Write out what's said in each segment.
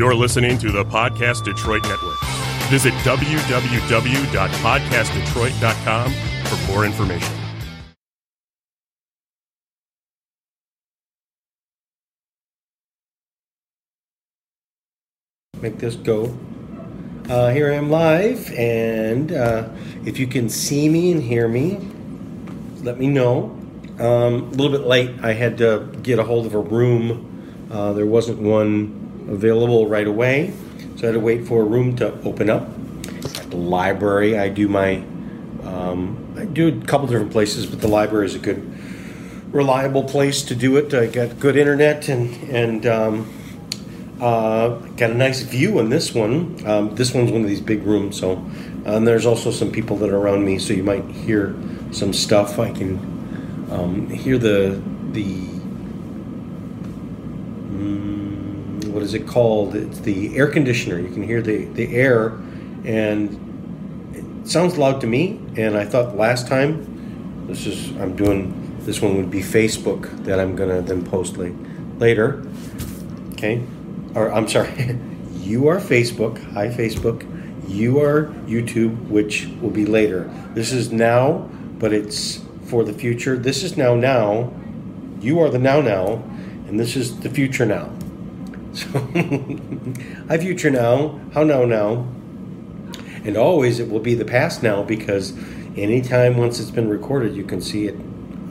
You're listening to the Podcast Detroit Network. Visit www.podcastdetroit.com for more information. Make this go. Uh, here I am live, and uh, if you can see me and hear me, let me know. Um, a little bit late. I had to get a hold of a room. Uh, there wasn't one available right away, so I had to wait for a room to open up. At the library, I do my. Um, I do a couple different places, but the library is a good, reliable place to do it. I got good internet and and. Um, uh, got a nice view on this one. Um, this one's one of these big rooms, so and there's also some people that are around me, so you might hear some stuff. I can um, hear the the what is it called? It's the air conditioner. You can hear the the air, and it sounds loud to me. And I thought last time, this is I'm doing this one would be Facebook that I'm gonna then post late, later. Okay or I'm sorry, you are Facebook. Hi, Facebook. You are YouTube, which will be later. This is now, but it's for the future. This is now, now. You are the now, now, and this is the future now. So, hi, future now. How now, now. And always it will be the past now because anytime once it's been recorded, you can see it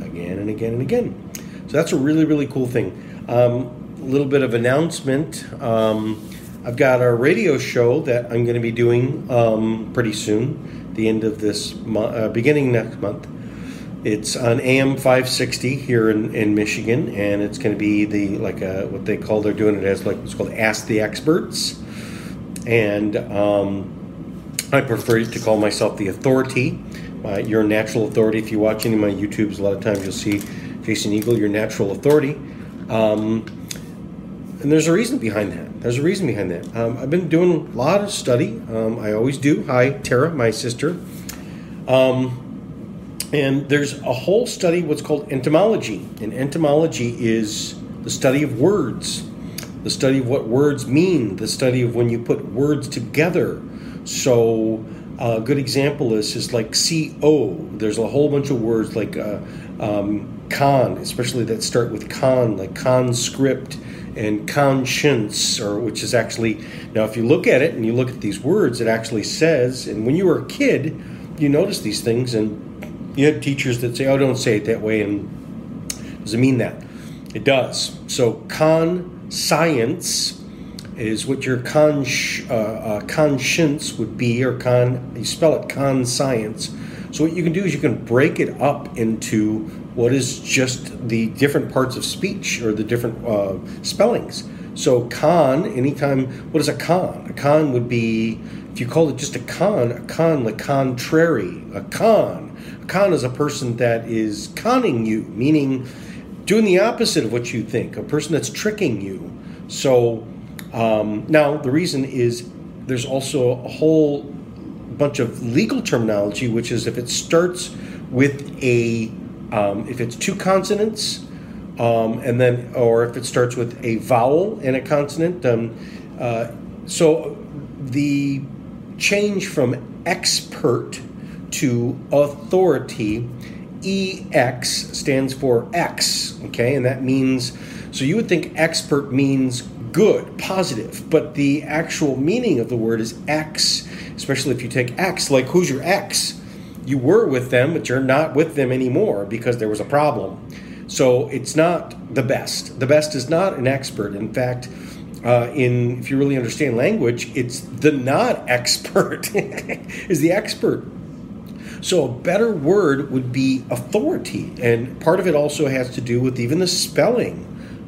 again and again and again. So that's a really, really cool thing. Um, a little bit of announcement. Um, I've got our radio show that I'm going to be doing um, pretty soon, the end of this month, uh, beginning next month. It's on AM 560 here in, in Michigan, and it's going to be the like a, what they call they're doing it as like it's called Ask the Experts, and um, I prefer to call myself the authority. Uh, your natural authority. If you watch any of my YouTubes, a lot of times you'll see Jason Eagle, your natural authority. Um, and there's a reason behind that. There's a reason behind that. Um, I've been doing a lot of study. Um, I always do. Hi, Tara, my sister. Um, and there's a whole study, what's called entomology. And entomology is the study of words, the study of what words mean, the study of when you put words together. So, a good example is is like co. There's a whole bunch of words like uh, um, con, especially that start with con, like conscript and conscience, or which is actually now, if you look at it and you look at these words, it actually says. And when you were a kid, you notice these things, and you had teachers that say, "Oh, don't say it that way," and does it mean that? It does. So con science is what your con uh, uh, conscience would be, or con you spell it con science. So what you can do is you can break it up into what is just the different parts of speech or the different uh, spellings. So con, anytime, what is a con? A con would be, if you call it just a con, a con, the contrary, a con. Con is a person that is conning you, meaning doing the opposite of what you think, a person that's tricking you. So um, now the reason is there's also a whole bunch of legal terminology, which is if it starts with a um, if it's two consonants, um, and then, or if it starts with a vowel and a consonant. Uh, so the change from expert to authority, EX stands for X, okay, and that means, so you would think expert means good, positive, but the actual meaning of the word is X, especially if you take X, like who's your X? you were with them, but you're not with them anymore because there was a problem. So it's not the best. The best is not an expert. In fact, uh, in if you really understand language, it's the not expert is the expert. So a better word would be authority, and part of it also has to do with even the spelling,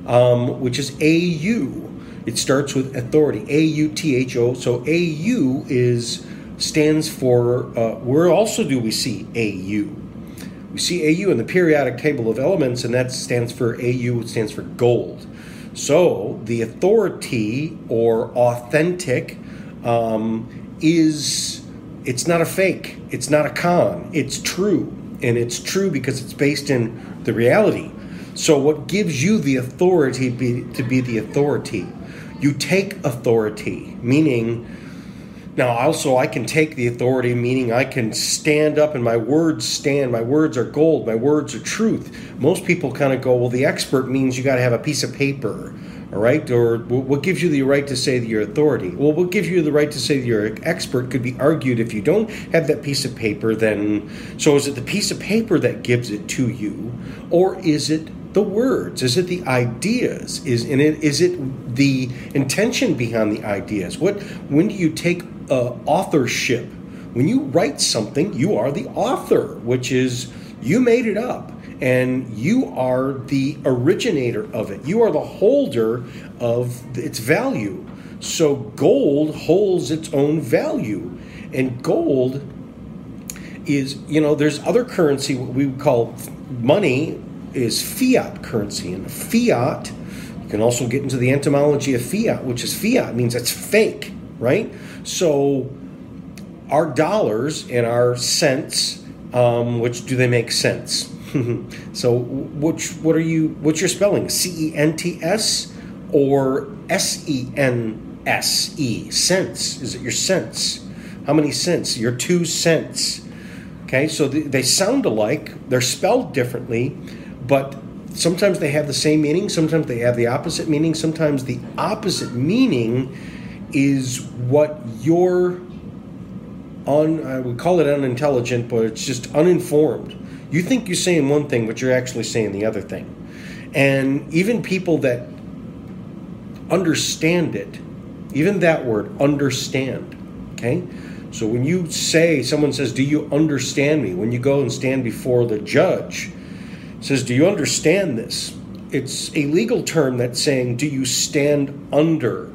um, which is A U. It starts with authority, A U T H O. So A U is stands for uh, where also do we see AU? We see AU in the periodic table of elements, and that stands for AU, it stands for gold. So the authority or authentic um, is it's not a fake, it's not a con, it's true. And it's true because it's based in the reality. So, what gives you the authority be, to be the authority? you take authority, meaning now, also, I can take the authority, meaning I can stand up and my words stand. My words are gold. My words are truth. Most people kind of go, well, the expert means you got to have a piece of paper, all right? Or what gives you the right to say that you're authority? Well, what gives you the right to say that you're an expert could be argued if you don't have that piece of paper, then. So is it the piece of paper that gives it to you, or is it the words? Is it the ideas? Is in it? Is it the intention behind the ideas? What? When do you take uh, authorship. When you write something, you are the author, which is you made it up and you are the originator of it. You are the holder of its value. So gold holds its own value. And gold is, you know, there's other currency, what we would call money is fiat currency. And fiat, you can also get into the etymology of fiat, which is fiat means it's fake, right? So our dollars and our cents, um, which do they make sense? so which what are you? What's your spelling? C E N T S or S E N S E? Cents? Is it your cents? How many cents? Your two cents. Okay, so they sound alike. They're spelled differently, but sometimes they have the same meaning. Sometimes they have the opposite meaning. Sometimes the opposite meaning is what your un I would call it unintelligent, but it's just uninformed. You think you're saying one thing, but you're actually saying the other thing. And even people that understand it, even that word, understand, okay? So when you say, someone says, Do you understand me? When you go and stand before the judge, says, Do you understand this? It's a legal term that's saying, Do you stand under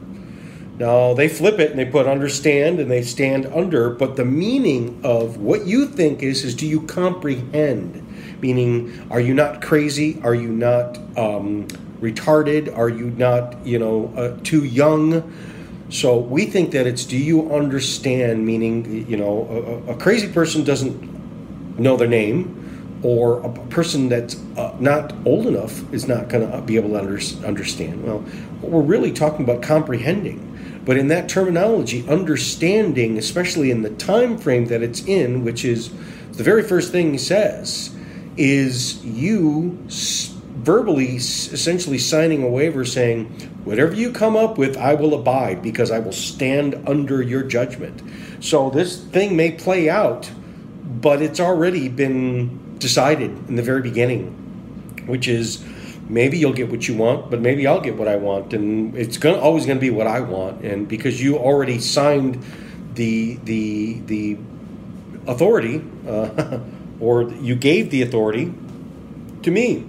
now they flip it and they put understand and they stand under, but the meaning of what you think is is do you comprehend? Meaning, are you not crazy? Are you not um, retarded? Are you not you know uh, too young? So we think that it's do you understand? Meaning, you know, a, a crazy person doesn't know their name, or a person that's uh, not old enough is not going to be able to under, understand. Well, what we're really talking about comprehending but in that terminology, understanding, especially in the time frame that it's in, which is the very first thing he says, is you verbally essentially signing a waiver saying, whatever you come up with, I will abide because I will stand under your judgment. So this thing may play out, but it's already been decided in the very beginning, which is maybe you'll get what you want, but maybe I'll get what I want, and it's gonna always going to be what I want. And because you already signed the the the authority, uh, or you gave the authority to me.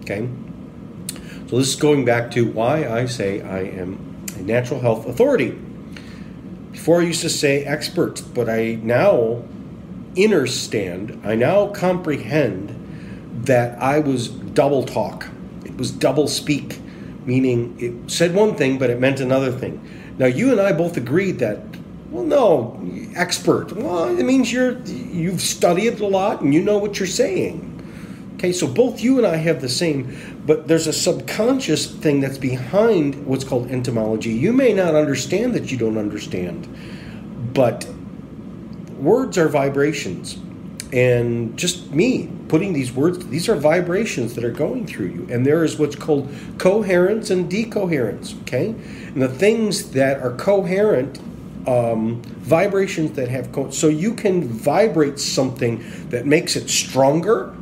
Okay. So this is going back to why I say I am a natural health authority. Before I used to say expert, but I now understand, I now comprehend that I was double talk. It was double speak, meaning it said one thing, but it meant another thing. Now, you and I both agreed that, well, no, expert. Well, it means you're you've studied a lot and you know what you're saying. Okay, so both you and I have the same, but there's a subconscious thing that's behind what's called entomology. You may not understand that you don't understand, but words are vibrations and just me putting these words these are vibrations that are going through you. And there is what's called coherence and decoherence okay? And the things that are coherent um, vibrations that have co- so you can vibrate something that makes it stronger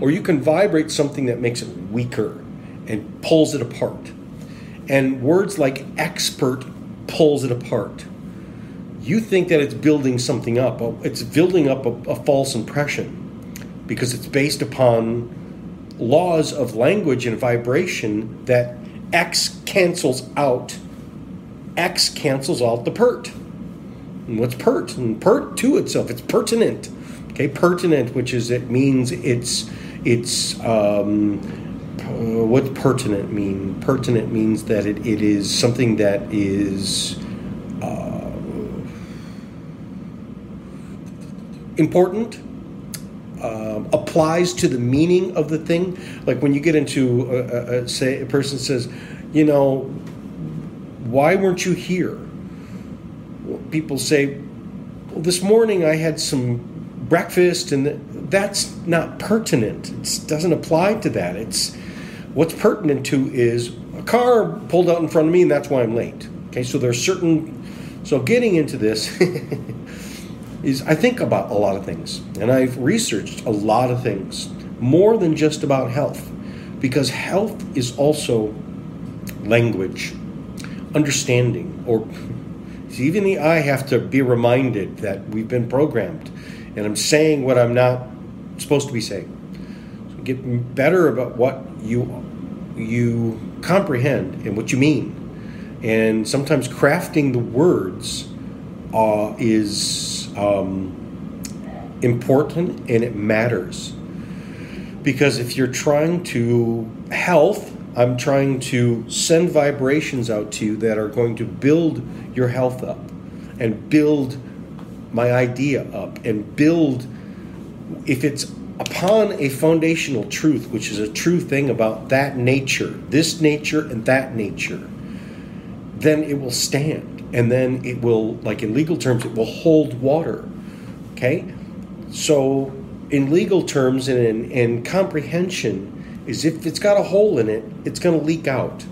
or you can vibrate something that makes it weaker and pulls it apart. And words like expert pulls it apart you think that it's building something up. It's building up a, a false impression because it's based upon laws of language and vibration that X cancels out. X cancels out the pert. And what's pert? And pert to itself, it's pertinent. Okay, pertinent, which is it means it's it's um, uh, what pertinent mean? Pertinent means that it, it is something that is important, um, applies to the meaning of the thing. Like when you get into, a, a, a, say, a person says, you know, why weren't you here? Well, people say, well, this morning I had some breakfast, and that's not pertinent. It doesn't apply to that. It's what's pertinent to is a car pulled out in front of me, and that's why I'm late. Okay, so there's certain. So getting into this is I think about a lot of things, and I've researched a lot of things more than just about health, because health is also language, understanding, or even the I have to be reminded that we've been programmed, and I'm saying what I'm not supposed to be saying. So get better about what you you comprehend and what you mean, and sometimes crafting the words uh, is um, important and it matters because if you're trying to health I'm trying to send vibrations out to you that are going to build your health up and build my idea up and build, if it's upon a foundational truth, which is a true thing about that nature, this nature and that nature, then it will stand. And then it will, like in legal terms, it will hold water. Okay? So, in legal terms and in, in comprehension, is if it's got a hole in it, it's going to leak out.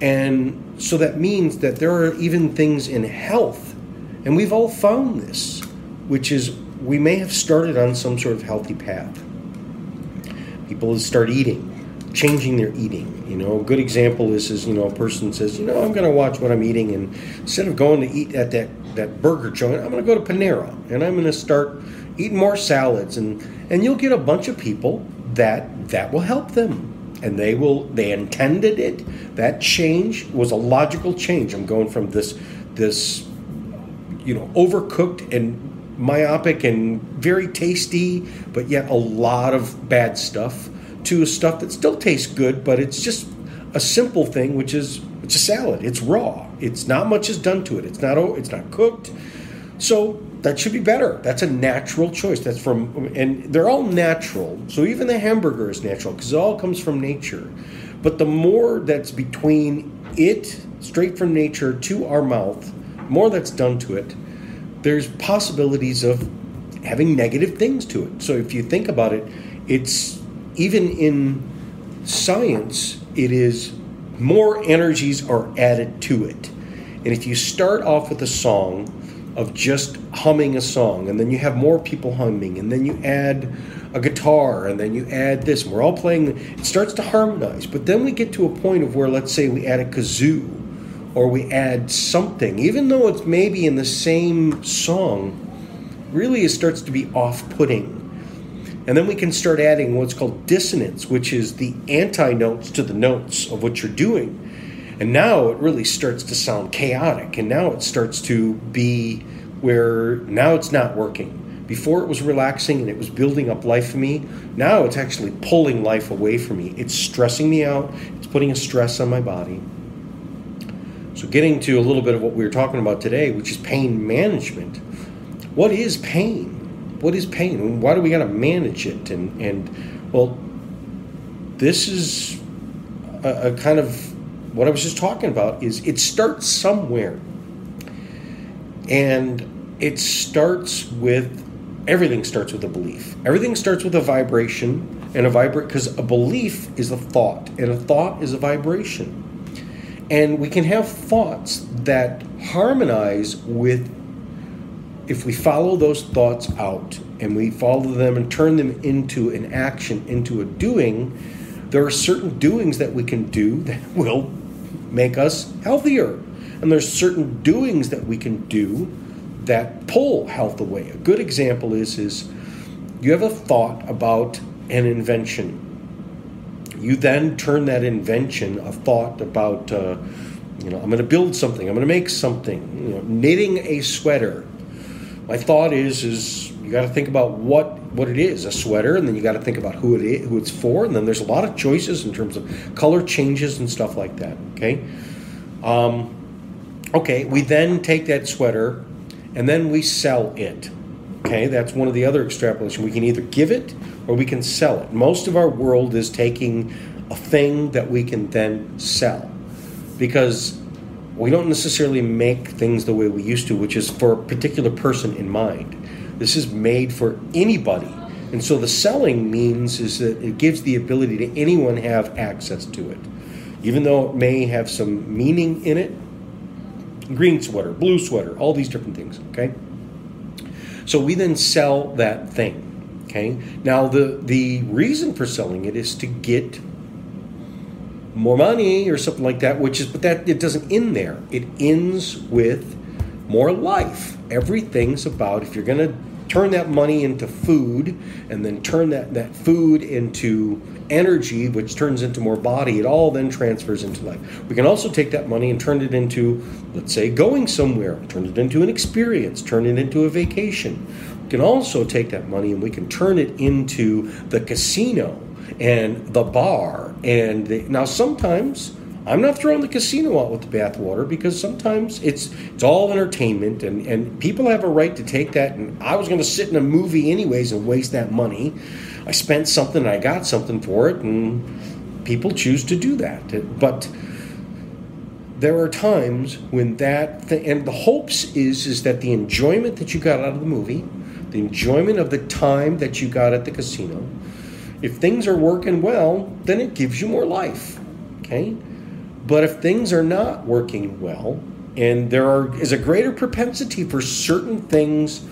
And so that means that there are even things in health, and we've all found this, which is we may have started on some sort of healthy path. People start eating, changing their eating. You know, a good example is, is you know, a person says, you know, I'm going to watch what I'm eating, and instead of going to eat at that, that burger joint, I'm going to go to Panera, and I'm going to start eating more salads, and and you'll get a bunch of people that that will help them and they will they intended it. That change was a logical change. I'm going from this this you know overcooked and myopic and very tasty but yet a lot of bad stuff to stuff that still tastes good but it's just a simple thing which is it's a salad it's raw it's not much is done to it it's not it's not cooked so that should be better. That's a natural choice. That's from, and they're all natural. So even the hamburger is natural because it all comes from nature. But the more that's between it, straight from nature, to our mouth, more that's done to it, there's possibilities of having negative things to it. So if you think about it, it's even in science, it is more energies are added to it. And if you start off with a song, of just humming a song, and then you have more people humming, and then you add a guitar, and then you add this, and we're all playing. It starts to harmonize, but then we get to a point of where, let's say, we add a kazoo, or we add something, even though it's maybe in the same song, really it starts to be off-putting. And then we can start adding what's called dissonance, which is the anti notes to the notes of what you're doing. And now it really starts to sound chaotic, and now it starts to be where now it's not working. Before it was relaxing and it was building up life for me. Now it's actually pulling life away from me. It's stressing me out. It's putting a stress on my body. So, getting to a little bit of what we were talking about today, which is pain management. What is pain? What is pain? Why do we got to manage it? And and well, this is a, a kind of what I was just talking about is it starts somewhere. And it starts with everything starts with a belief. Everything starts with a vibration and a vibrate because a belief is a thought and a thought is a vibration. And we can have thoughts that harmonize with if we follow those thoughts out and we follow them and turn them into an action, into a doing, there are certain doings that we can do that will make us healthier. And there's certain doings that we can do that pull health away. A good example is is you have a thought about an invention. You then turn that invention, a thought about, uh, you know, I'm going to build something. I'm going to make something. You know, knitting a sweater. My thought is is you got to think about what what it is, a sweater, and then you got to think about who it is, who it's for, and then there's a lot of choices in terms of color changes and stuff like that. Okay, um, okay. We then take that sweater, and then we sell it. Okay, that's one of the other extrapolation. We can either give it or we can sell it. Most of our world is taking a thing that we can then sell, because we don't necessarily make things the way we used to, which is for a particular person in mind. This is made for anybody. And so the selling means is that it gives the ability to anyone have access to it. Even though it may have some meaning in it, green sweater, blue sweater, all these different things, okay? So we then sell that thing. Okay. Now the the reason for selling it is to get more money or something like that, which is but that it doesn't end there. It ends with more life. Everything's about if you're gonna turn that money into food and then turn that, that food into energy, which turns into more body, it all then transfers into life. We can also take that money and turn it into, let's say, going somewhere, turn it into an experience, turn it into a vacation. We can also take that money and we can turn it into the casino and the bar. And the, now sometimes I'm not throwing the casino out with the bathwater because sometimes it's it's all entertainment and, and people have a right to take that and I was gonna sit in a movie anyways and waste that money. I spent something, and I got something for it, and people choose to do that. But there are times when that th- and the hopes is is that the enjoyment that you got out of the movie the enjoyment of the time that you got at the casino. If things are working well, then it gives you more life. Okay? But if things are not working well, and there are, is a greater propensity for certain things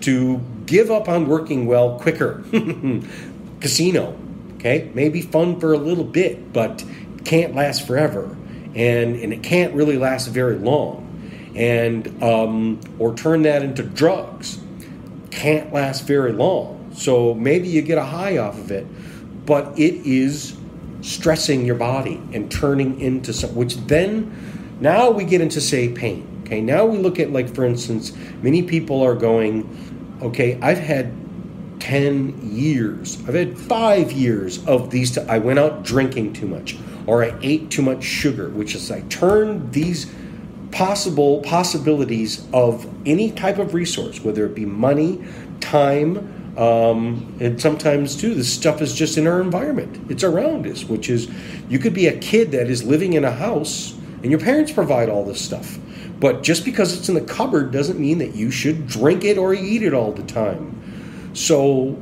to give up on working well quicker. Casino, okay, Maybe fun for a little bit, but can't last forever, and and it can't really last very long, and um, or turn that into drugs can't last very long. So maybe you get a high off of it, but it is stressing your body and turning into some, which then now we get into say pain. Okay, now we look at like for instance, many people are going, okay, I've had 10 years, I've had five years of these. T- I went out drinking too much, or I ate too much sugar, which is I turned these possible possibilities of any type of resource, whether it be money, time, um, and sometimes too, this stuff is just in our environment. It's around us, which is you could be a kid that is living in a house and your parents provide all this stuff. But just because it's in the cupboard doesn't mean that you should drink it or eat it all the time. So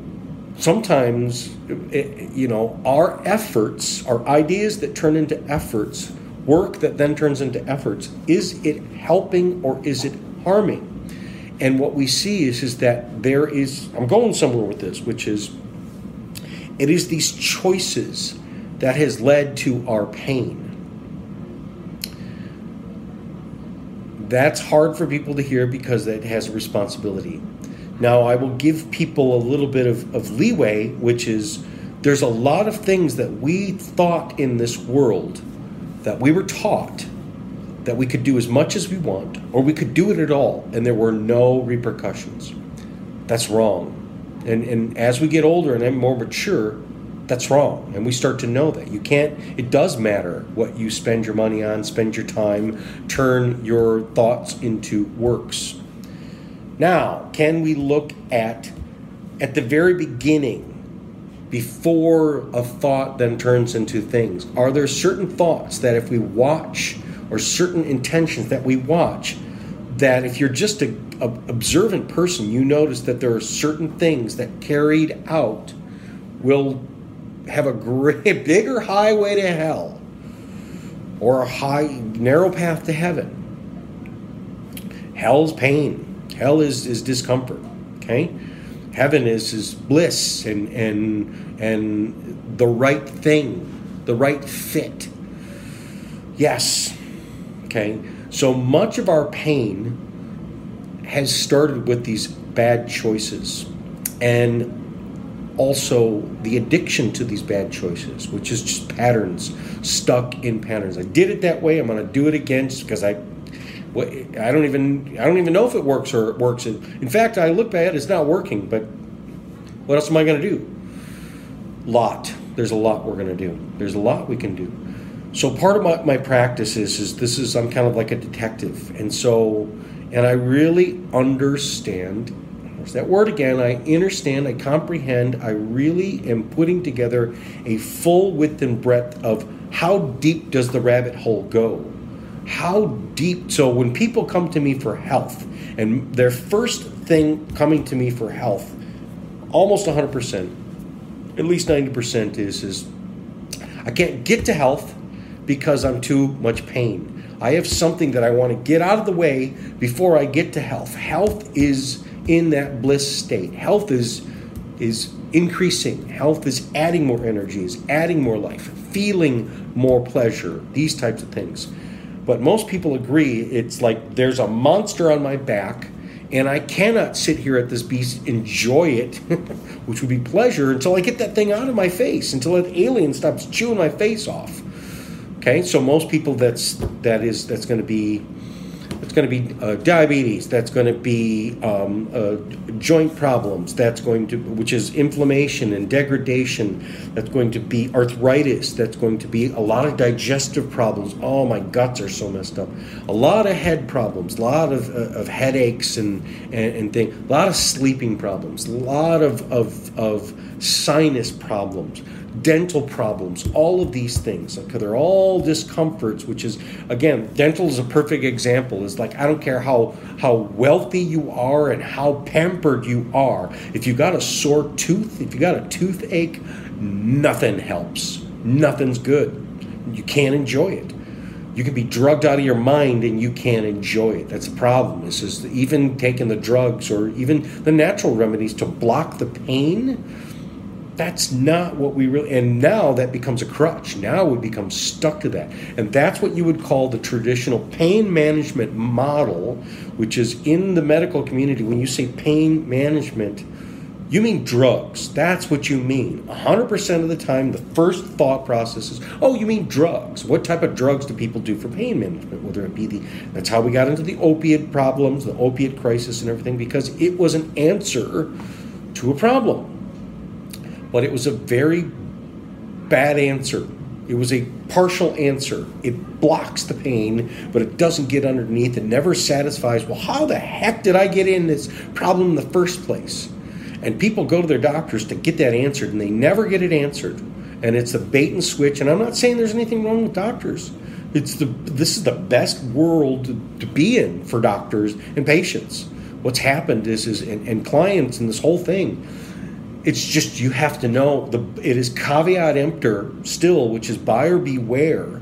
sometimes, it, you know, our efforts, our ideas that turn into efforts, work that then turns into efforts, is it helping or is it harming? And what we see is, is that there is, I'm going somewhere with this, which is it is these choices that has led to our pain. That's hard for people to hear because it has a responsibility. Now, I will give people a little bit of, of leeway, which is there's a lot of things that we thought in this world that we were taught that we could do as much as we want or we could do it at all and there were no repercussions. That's wrong. And, and as we get older and I'm more mature, that's wrong. And we start to know that. You can't, it does matter what you spend your money on, spend your time, turn your thoughts into works. Now, can we look at, at the very beginning, before a thought then turns into things? Are there certain thoughts that if we watch, or certain intentions that we watch, that if you're just a, observant person, you notice that there are certain things that carried out will have a great, bigger highway to hell or a high, narrow path to heaven. Hell's pain. Hell is, is discomfort. Okay? Heaven is, is bliss and, and, and the right thing, the right fit. Yes. Okay? So much of our pain has started with these bad choices and also the addiction to these bad choices, which is just patterns, stuck in patterns. I did it that way, I'm going to do it again just because I I don't even I don't even know if it works or it works. In fact, I look back, it's not working. But what else am I going to do? Lot. There's a lot we're going to do. There's a lot we can do. So part of my, my practice is is this is I'm kind of like a detective, and so and I really understand. There's that word again. I understand. I comprehend. I really am putting together a full width and breadth of how deep does the rabbit hole go how deep. So when people come to me for health, and their first thing coming to me for health, almost 100%, at least 90% is is I can't get to health because I'm too much pain. I have something that I want to get out of the way before I get to health. Health is in that bliss state. Health is is increasing. Health is adding more energy, is adding more life, feeling more pleasure, these types of things. But most people agree it's like there's a monster on my back and I cannot sit here at this beast, enjoy it, which would be pleasure, until I get that thing out of my face, until that alien stops chewing my face off. Okay, so most people that's that is that's going to be it's going to be uh, diabetes. That's going to be um, uh, joint problems. That's going to, which is inflammation and degradation. That's going to be arthritis. That's going to be a lot of digestive problems. Oh, my guts are so messed up. A lot of head problems. A lot of, uh, of headaches and and, and things. A lot of sleeping problems. A lot of of, of sinus problems dental problems, all of these things. Okay, they're all discomforts, which is again, dental is a perfect example. Is like I don't care how how wealthy you are and how pampered you are. If you got a sore tooth, if you got a toothache, nothing helps. Nothing's good. You can't enjoy it. You can be drugged out of your mind and you can't enjoy it. That's the problem. This is even taking the drugs or even the natural remedies to block the pain that's not what we really and now that becomes a crutch. Now we become stuck to that. And that's what you would call the traditional pain management model which is in the medical community. When you say pain management you mean drugs. That's what you mean. 100% of the time the first thought process is oh you mean drugs. What type of drugs do people do for pain management? Whether it be the that's how we got into the opiate problems the opiate crisis and everything because it was an answer to a problem but it was a very bad answer. It was a partial answer. It blocks the pain, but it doesn't get underneath. It never satisfies. Well, how the heck did I get in this problem in the first place? And people go to their doctors to get that answered, and they never get it answered. And it's a bait and switch. And I'm not saying there's anything wrong with doctors. It's the this is the best world to, be in for doctors and patients. What's happened is is and, and clients and this whole thing it's just you have to know the it is caveat emptor still, which is buyer beware.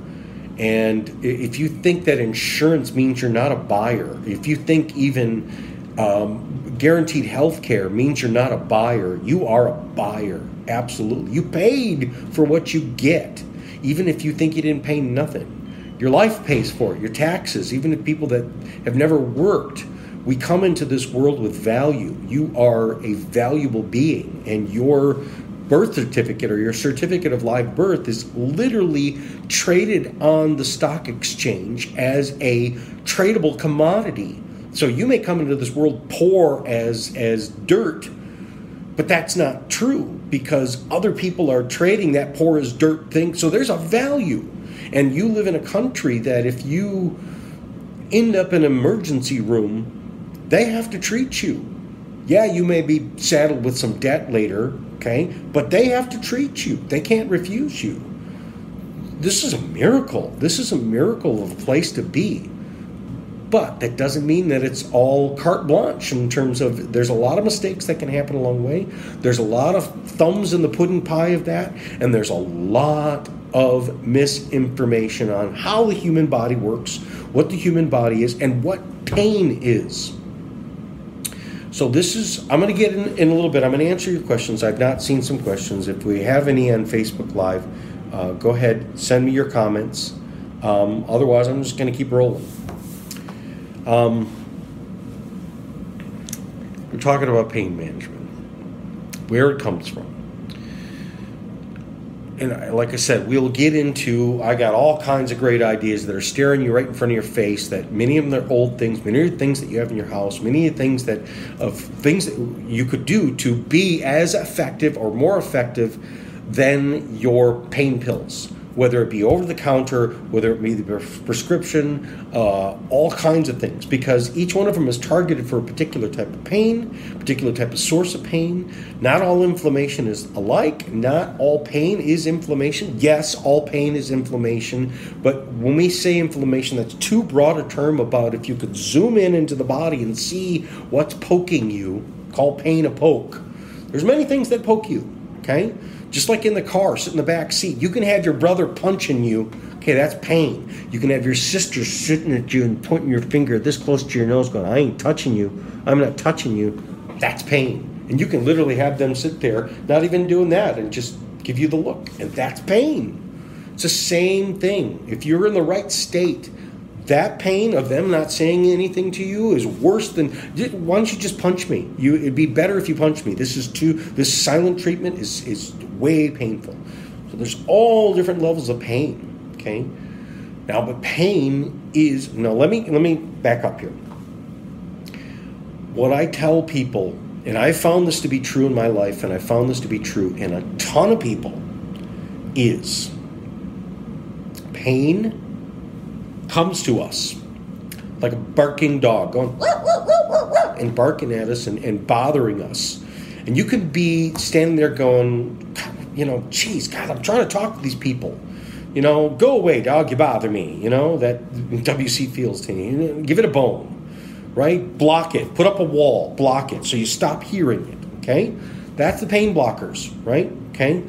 And if you think that insurance means you're not a buyer, if you think even um, guaranteed health care means you're not a buyer, you are a buyer. Absolutely. You paid for what you get, even if you think you didn't pay nothing. Your life pays for it, your taxes, even if people that have never worked we come into this world with value. You are a valuable being, and your birth certificate or your certificate of live birth is literally traded on the stock exchange as a tradable commodity. So you may come into this world poor as as dirt, but that's not true because other people are trading that poor as dirt thing. So there's a value. And you live in a country that if you end up in an emergency room they have to treat you. Yeah, you may be saddled with some debt later, okay? But they have to treat you. They can't refuse you. This is a miracle. This is a miracle of a place to be. But that doesn't mean that it's all carte blanche in terms of there's a lot of mistakes that can happen along the way. There's a lot of thumbs in the pudding pie of that, and there's a lot of misinformation on how the human body works, what the human body is, and what pain is. So this is, I'm going to get in, in a little bit. I'm going to answer your questions. I've not seen some questions. If we have any on Facebook Live, uh, go ahead, send me your comments. Um, otherwise, I'm just going to keep rolling. Um, we're talking about pain management, where it comes from and like I said, we'll get into. I got all kinds of great ideas that are staring you right in front of your face. That many of them are old things, many of the things that you have in your house, many of things that of things that you could do to be as effective or more effective than your pain pills whether it be over the counter, whether it be the prescription, uh, all kinds of things, because each one of them is targeted for a particular type of pain, particular type of source of pain. Not all inflammation is alike. Not all pain is inflammation. Yes, all pain is inflammation, but when we say inflammation, that's too broad a term about if you could zoom in into the body and see what's poking you, call pain a poke. There's many things that poke you, okay? Just like in the car, sit in the back seat. You can have your brother punching you. Okay, that's pain. You can have your sister sitting at you and pointing your finger this close to your nose, going, I ain't touching you. I'm not touching you. That's pain. And you can literally have them sit there, not even doing that, and just give you the look. And that's pain. It's the same thing. If you're in the right state, that pain of them not saying anything to you is worse than why don't you just punch me you it'd be better if you punch me this is too this silent treatment is is way painful. So there's all different levels of pain. Okay. Now, but pain is no. Let me let me back up here. What I tell people, and I found this to be true in my life, and I found this to be true in a ton of people, is pain comes to us like a barking dog going and barking at us and, and bothering us and you could be standing there going, you know, geez, God, I'm trying to talk to these people. You know, go away, dog, you bother me. You know, that WC Fields thing. Give it a bone, right? Block it. Put up a wall. Block it. So you stop hearing it, okay? That's the pain blockers, right? Okay?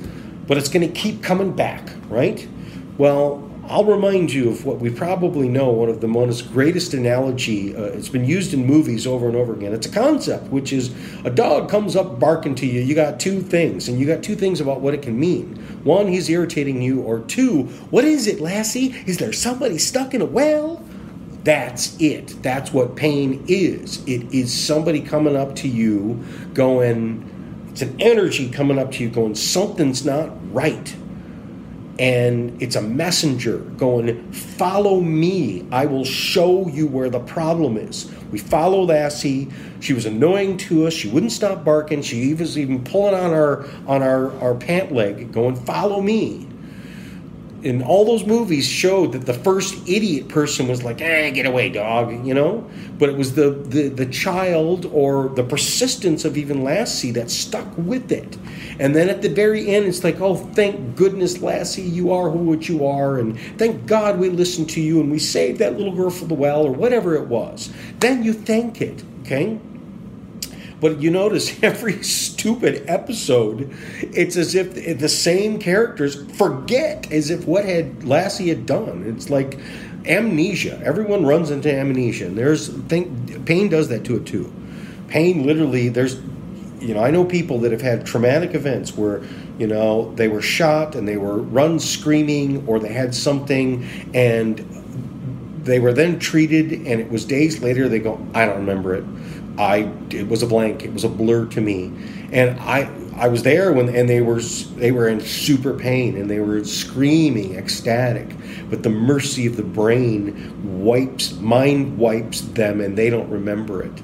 But it's going to keep coming back, right? Well, I'll remind you of what we probably know one of the most greatest analogy. Uh, it's been used in movies over and over again. It's a concept, which is a dog comes up barking to you. You got two things, and you got two things about what it can mean. One, he's irritating you, or two, what is it, Lassie? Is there somebody stuck in a well? That's it. That's what pain is. It is somebody coming up to you going, it's an energy coming up to you going, something's not right and it's a messenger going, Follow me. I will show you where the problem is. We follow Lassie. She was annoying to us. She wouldn't stop barking. She was even pulling on our on our, our pant leg, going, Follow me in all those movies showed that the first idiot person was like, "eh, get away, dog," you know. But it was the the, the child or the persistence of even Lassie that stuck with it. And then at the very end, it's like, "Oh, thank goodness, Lassie, you are who what you are, and thank God we listened to you and we saved that little girl from the well or whatever it was." Then you thank it, okay? But you notice every stupid episode, it's as if the same characters forget as if what had Lassie had done. It's like amnesia. Everyone runs into amnesia. And there's think pain does that to it too. Pain literally there's you know, I know people that have had traumatic events where, you know, they were shot and they were run screaming or they had something and they were then treated and it was days later they go, I don't remember it I it was a blank. It was a blur to me, and I I was there when and they were they were in super pain and they were screaming, ecstatic. But the mercy of the brain wipes mind wipes them, and they don't remember it.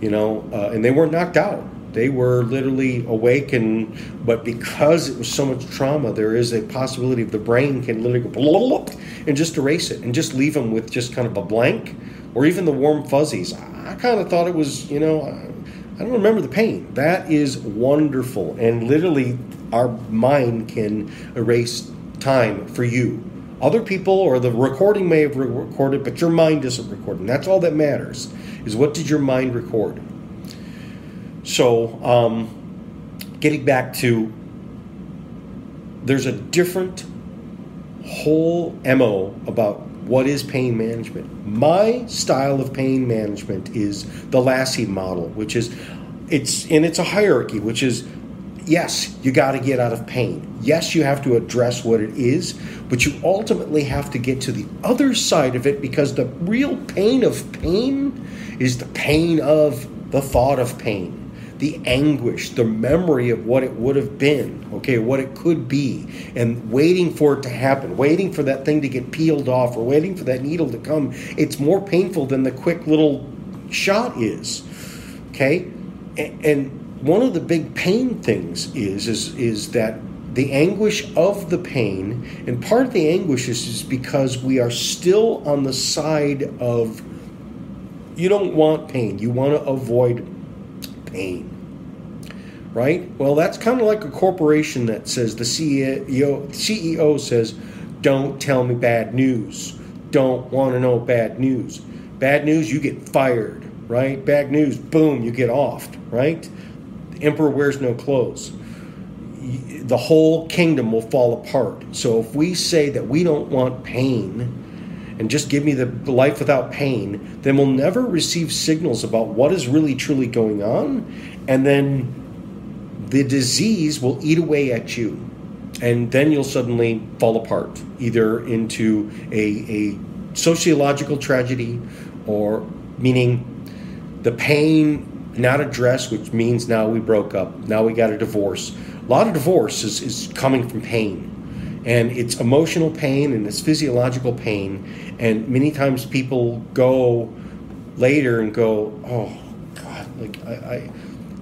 You know, uh, and they weren't knocked out. They were literally awake, and but because it was so much trauma, there is a possibility of the brain can literally go and just erase it and just leave them with just kind of a blank, or even the warm fuzzies. I kind of thought it was, you know, I don't remember the pain. That is wonderful. And literally, our mind can erase time for you. Other people or the recording may have recorded, but your mind isn't recording. That's all that matters, is what did your mind record? So, um, getting back to there's a different whole MO about what is pain management? My style of pain management is the Lassie model, which is it's and it's a hierarchy, which is yes, you got to get out of pain. Yes, you have to address what it is, but you ultimately have to get to the other side of it because the real pain of pain is the pain of the thought of pain the anguish, the memory of what it would have been, okay, what it could be, and waiting for it to happen, waiting for that thing to get peeled off, or waiting for that needle to come. It's more painful than the quick little shot is, okay? And one of the big pain things is is is that the anguish of the pain, and part of the anguish is, is because we are still on the side of you don't want pain, you want to avoid pain. Right? Well, that's kind of like a corporation that says the CEO, CEO says, Don't tell me bad news. Don't want to know bad news. Bad news, you get fired, right? Bad news, boom, you get offed, right? The emperor wears no clothes the whole kingdom will fall apart. So if we say that we don't want pain and just give me the life without pain, then we'll never receive signals about what is really truly going on. And then the disease will eat away at you. And then you'll suddenly fall apart, either into a, a sociological tragedy or meaning the pain not addressed, which means now we broke up, now we got a divorce a lot of divorce is, is coming from pain. And it's emotional pain and it's physiological pain. And many times people go later and go, oh, God, like I, I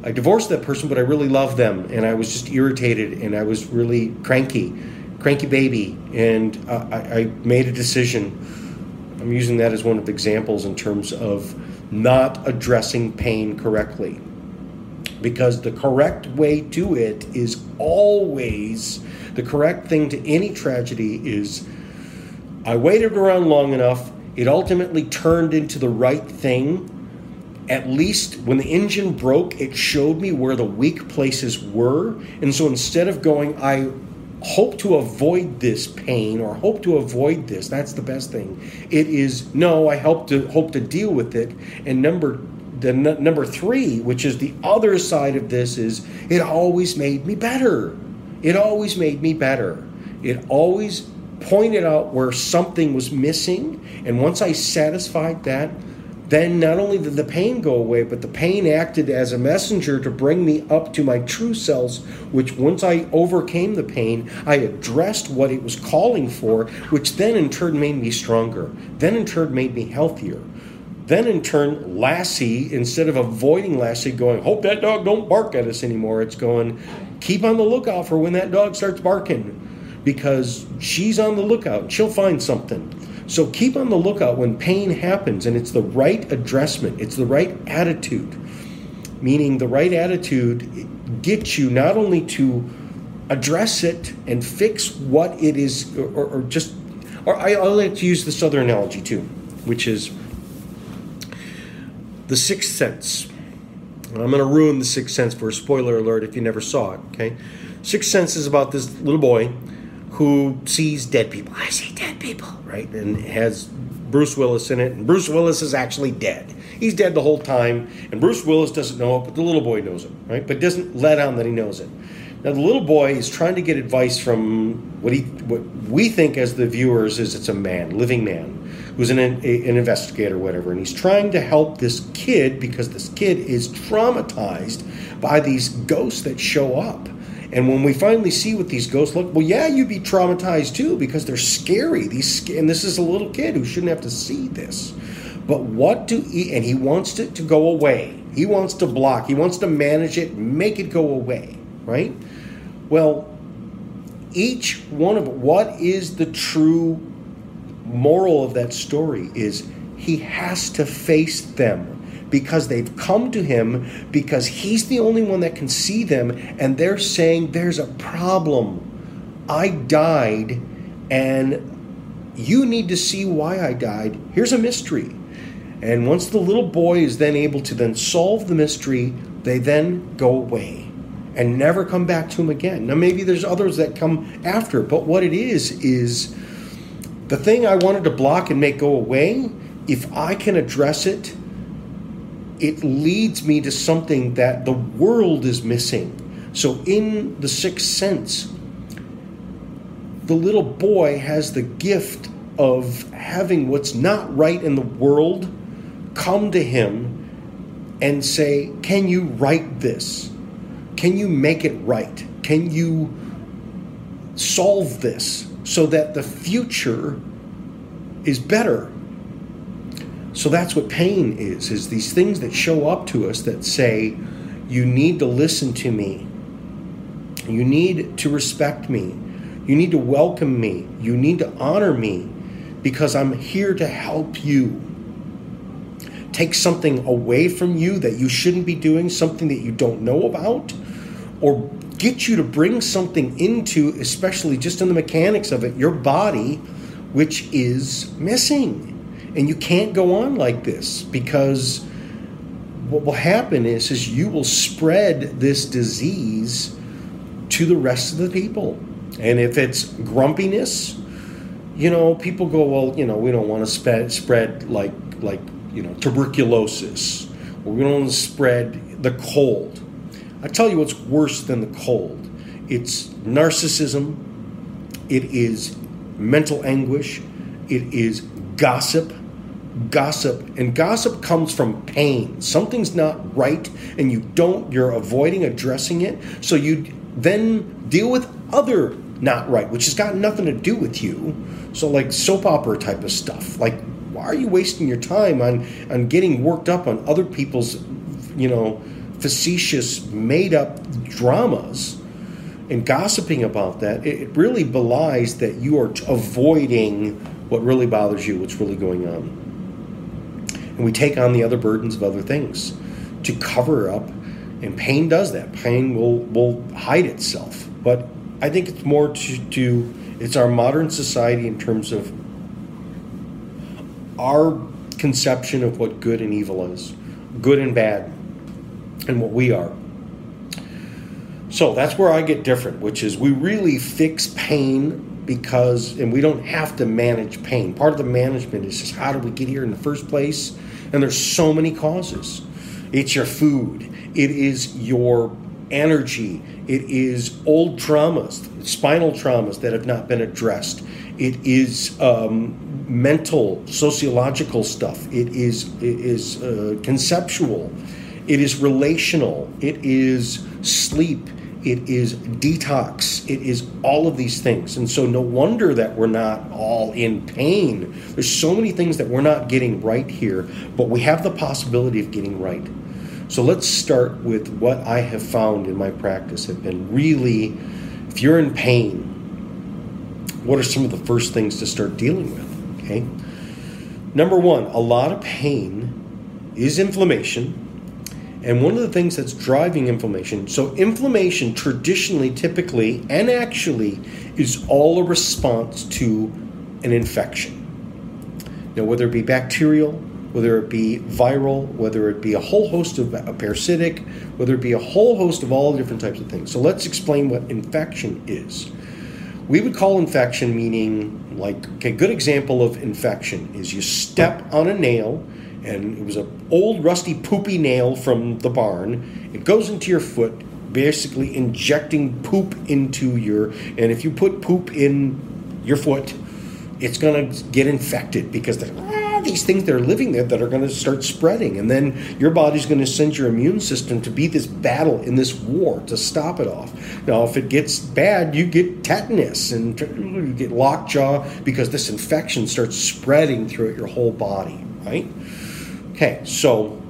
I divorced that person, but I really loved them, and I was just irritated, and I was really cranky, cranky baby, and uh, I, I, made a decision. I'm using that as one of the examples in terms of not addressing pain correctly because the correct way to it is always the correct thing to any tragedy is I waited around long enough, it ultimately turned into the right thing. At least when the engine broke, it showed me where the weak places were. And so instead of going, I hope to avoid this pain or hope to avoid this, that's the best thing. It is, no, I hope to hope to deal with it. And number the n- number three, which is the other side of this, is it always made me better. It always made me better. It always pointed out where something was missing. And once I satisfied that, then not only did the pain go away, but the pain acted as a messenger to bring me up to my true selves, which once I overcame the pain, I addressed what it was calling for, which then in turn made me stronger, then in turn made me healthier. Then in turn, Lassie, instead of avoiding Lassie, going, hope that dog don't bark at us anymore, it's going, keep on the lookout for when that dog starts barking because she's on the lookout. She'll find something. So keep on the lookout when pain happens and it's the right addressment, it's the right attitude. Meaning the right attitude gets you not only to address it and fix what it is, or, or just, or I, I like to use this other analogy too, which is the Sixth Sense. I'm going to ruin The Sixth Sense for a spoiler alert if you never saw it, okay? Sixth Sense is about this little boy who sees dead people. I see dead people, right? And has Bruce Willis in it, and Bruce Willis is actually dead. He's dead the whole time, and Bruce Willis doesn't know it, but the little boy knows it, right? But doesn't let on that he knows it. Now the little boy is trying to get advice from what he, what we think as the viewers is it's a man, living man, who's an, an investigator or whatever, and he's trying to help this kid because this kid is traumatized by these ghosts that show up. And when we finally see what these ghosts look, well, yeah, you'd be traumatized too because they're scary. These and this is a little kid who shouldn't have to see this. But what do he? And he wants it to go away. He wants to block. He wants to manage it, make it go away. Right? Well, each one of what is the true moral of that story is he has to face them because they've come to him because he's the only one that can see them and they're saying there's a problem. I died and you need to see why i died. Here's a mystery. And once the little boy is then able to then solve the mystery they then go away and never come back to him again. Now maybe there's others that come after but what it is is the thing I wanted to block and make go away, if I can address it, it leads me to something that the world is missing. So, in the sixth sense, the little boy has the gift of having what's not right in the world come to him and say, Can you write this? Can you make it right? Can you solve this? so that the future is better. So that's what pain is, is these things that show up to us that say, you need to listen to me. You need to respect me. You need to welcome me. You need to honor me because I'm here to help you. Take something away from you that you shouldn't be doing, something that you don't know about, or get you to bring something into, especially just in the mechanics of it, your body, which is missing. And you can't go on like this because what will happen is, is you will spread this disease to the rest of the people. And if it's grumpiness, you know, people go, well, you know, we don't want to spread spread like like you know tuberculosis, or we don't want to spread the cold. I tell you, what's worse than the cold? It's narcissism. It is mental anguish. It is gossip gossip and gossip comes from pain. Something's not right and you don't you're avoiding addressing it so you then deal with other not right which has got nothing to do with you. So like soap opera type of stuff. Like why are you wasting your time on on getting worked up on other people's you know facetious made up dramas? And gossiping about that it really belies that you are avoiding what really bothers you what's really going on and we take on the other burdens of other things to cover up. And pain does that. Pain will will hide itself. But i think it's more to, to it's our modern society in terms of our conception of what good and evil is good and bad and what we are. So that's where i get different which is we really fix pain because and we don't have to manage pain. Part of the management is just how do we get here in the first place and there's so many causes. It's your food, it is your energy, it is old traumas, spinal traumas that have not been addressed. It is um, mental, sociological stuff. It is it is uh, conceptual. It is relational. It is sleep it is detox, it is all of these things. And so, no wonder that we're not all in pain. There's so many things that we're not getting right here, but we have the possibility of getting right. So, let's start with what I have found in my practice have been really, if you're in pain, what are some of the first things to start dealing with? Okay. Number one, a lot of pain is inflammation and one of the things that's driving inflammation, so inflammation traditionally, typically, and actually is all a response to an infection. Now, whether it be bacterial, whether it be viral, whether it be a whole host of a parasitic, whether it be a whole host of all different types of things. So let's explain what infection is. We would call infection meaning like okay, good example of infection is you step on a nail and it was an old rusty poopy nail from the barn. It goes into your foot, basically injecting poop into your. And if you put poop in your foot, it's going to get infected because ah, these things that are living there that are going to start spreading, and then your body's going to send your immune system to be this battle in this war to stop it off. Now, if it gets bad, you get tetanus and you get lockjaw because this infection starts spreading throughout your whole body, right? Okay, so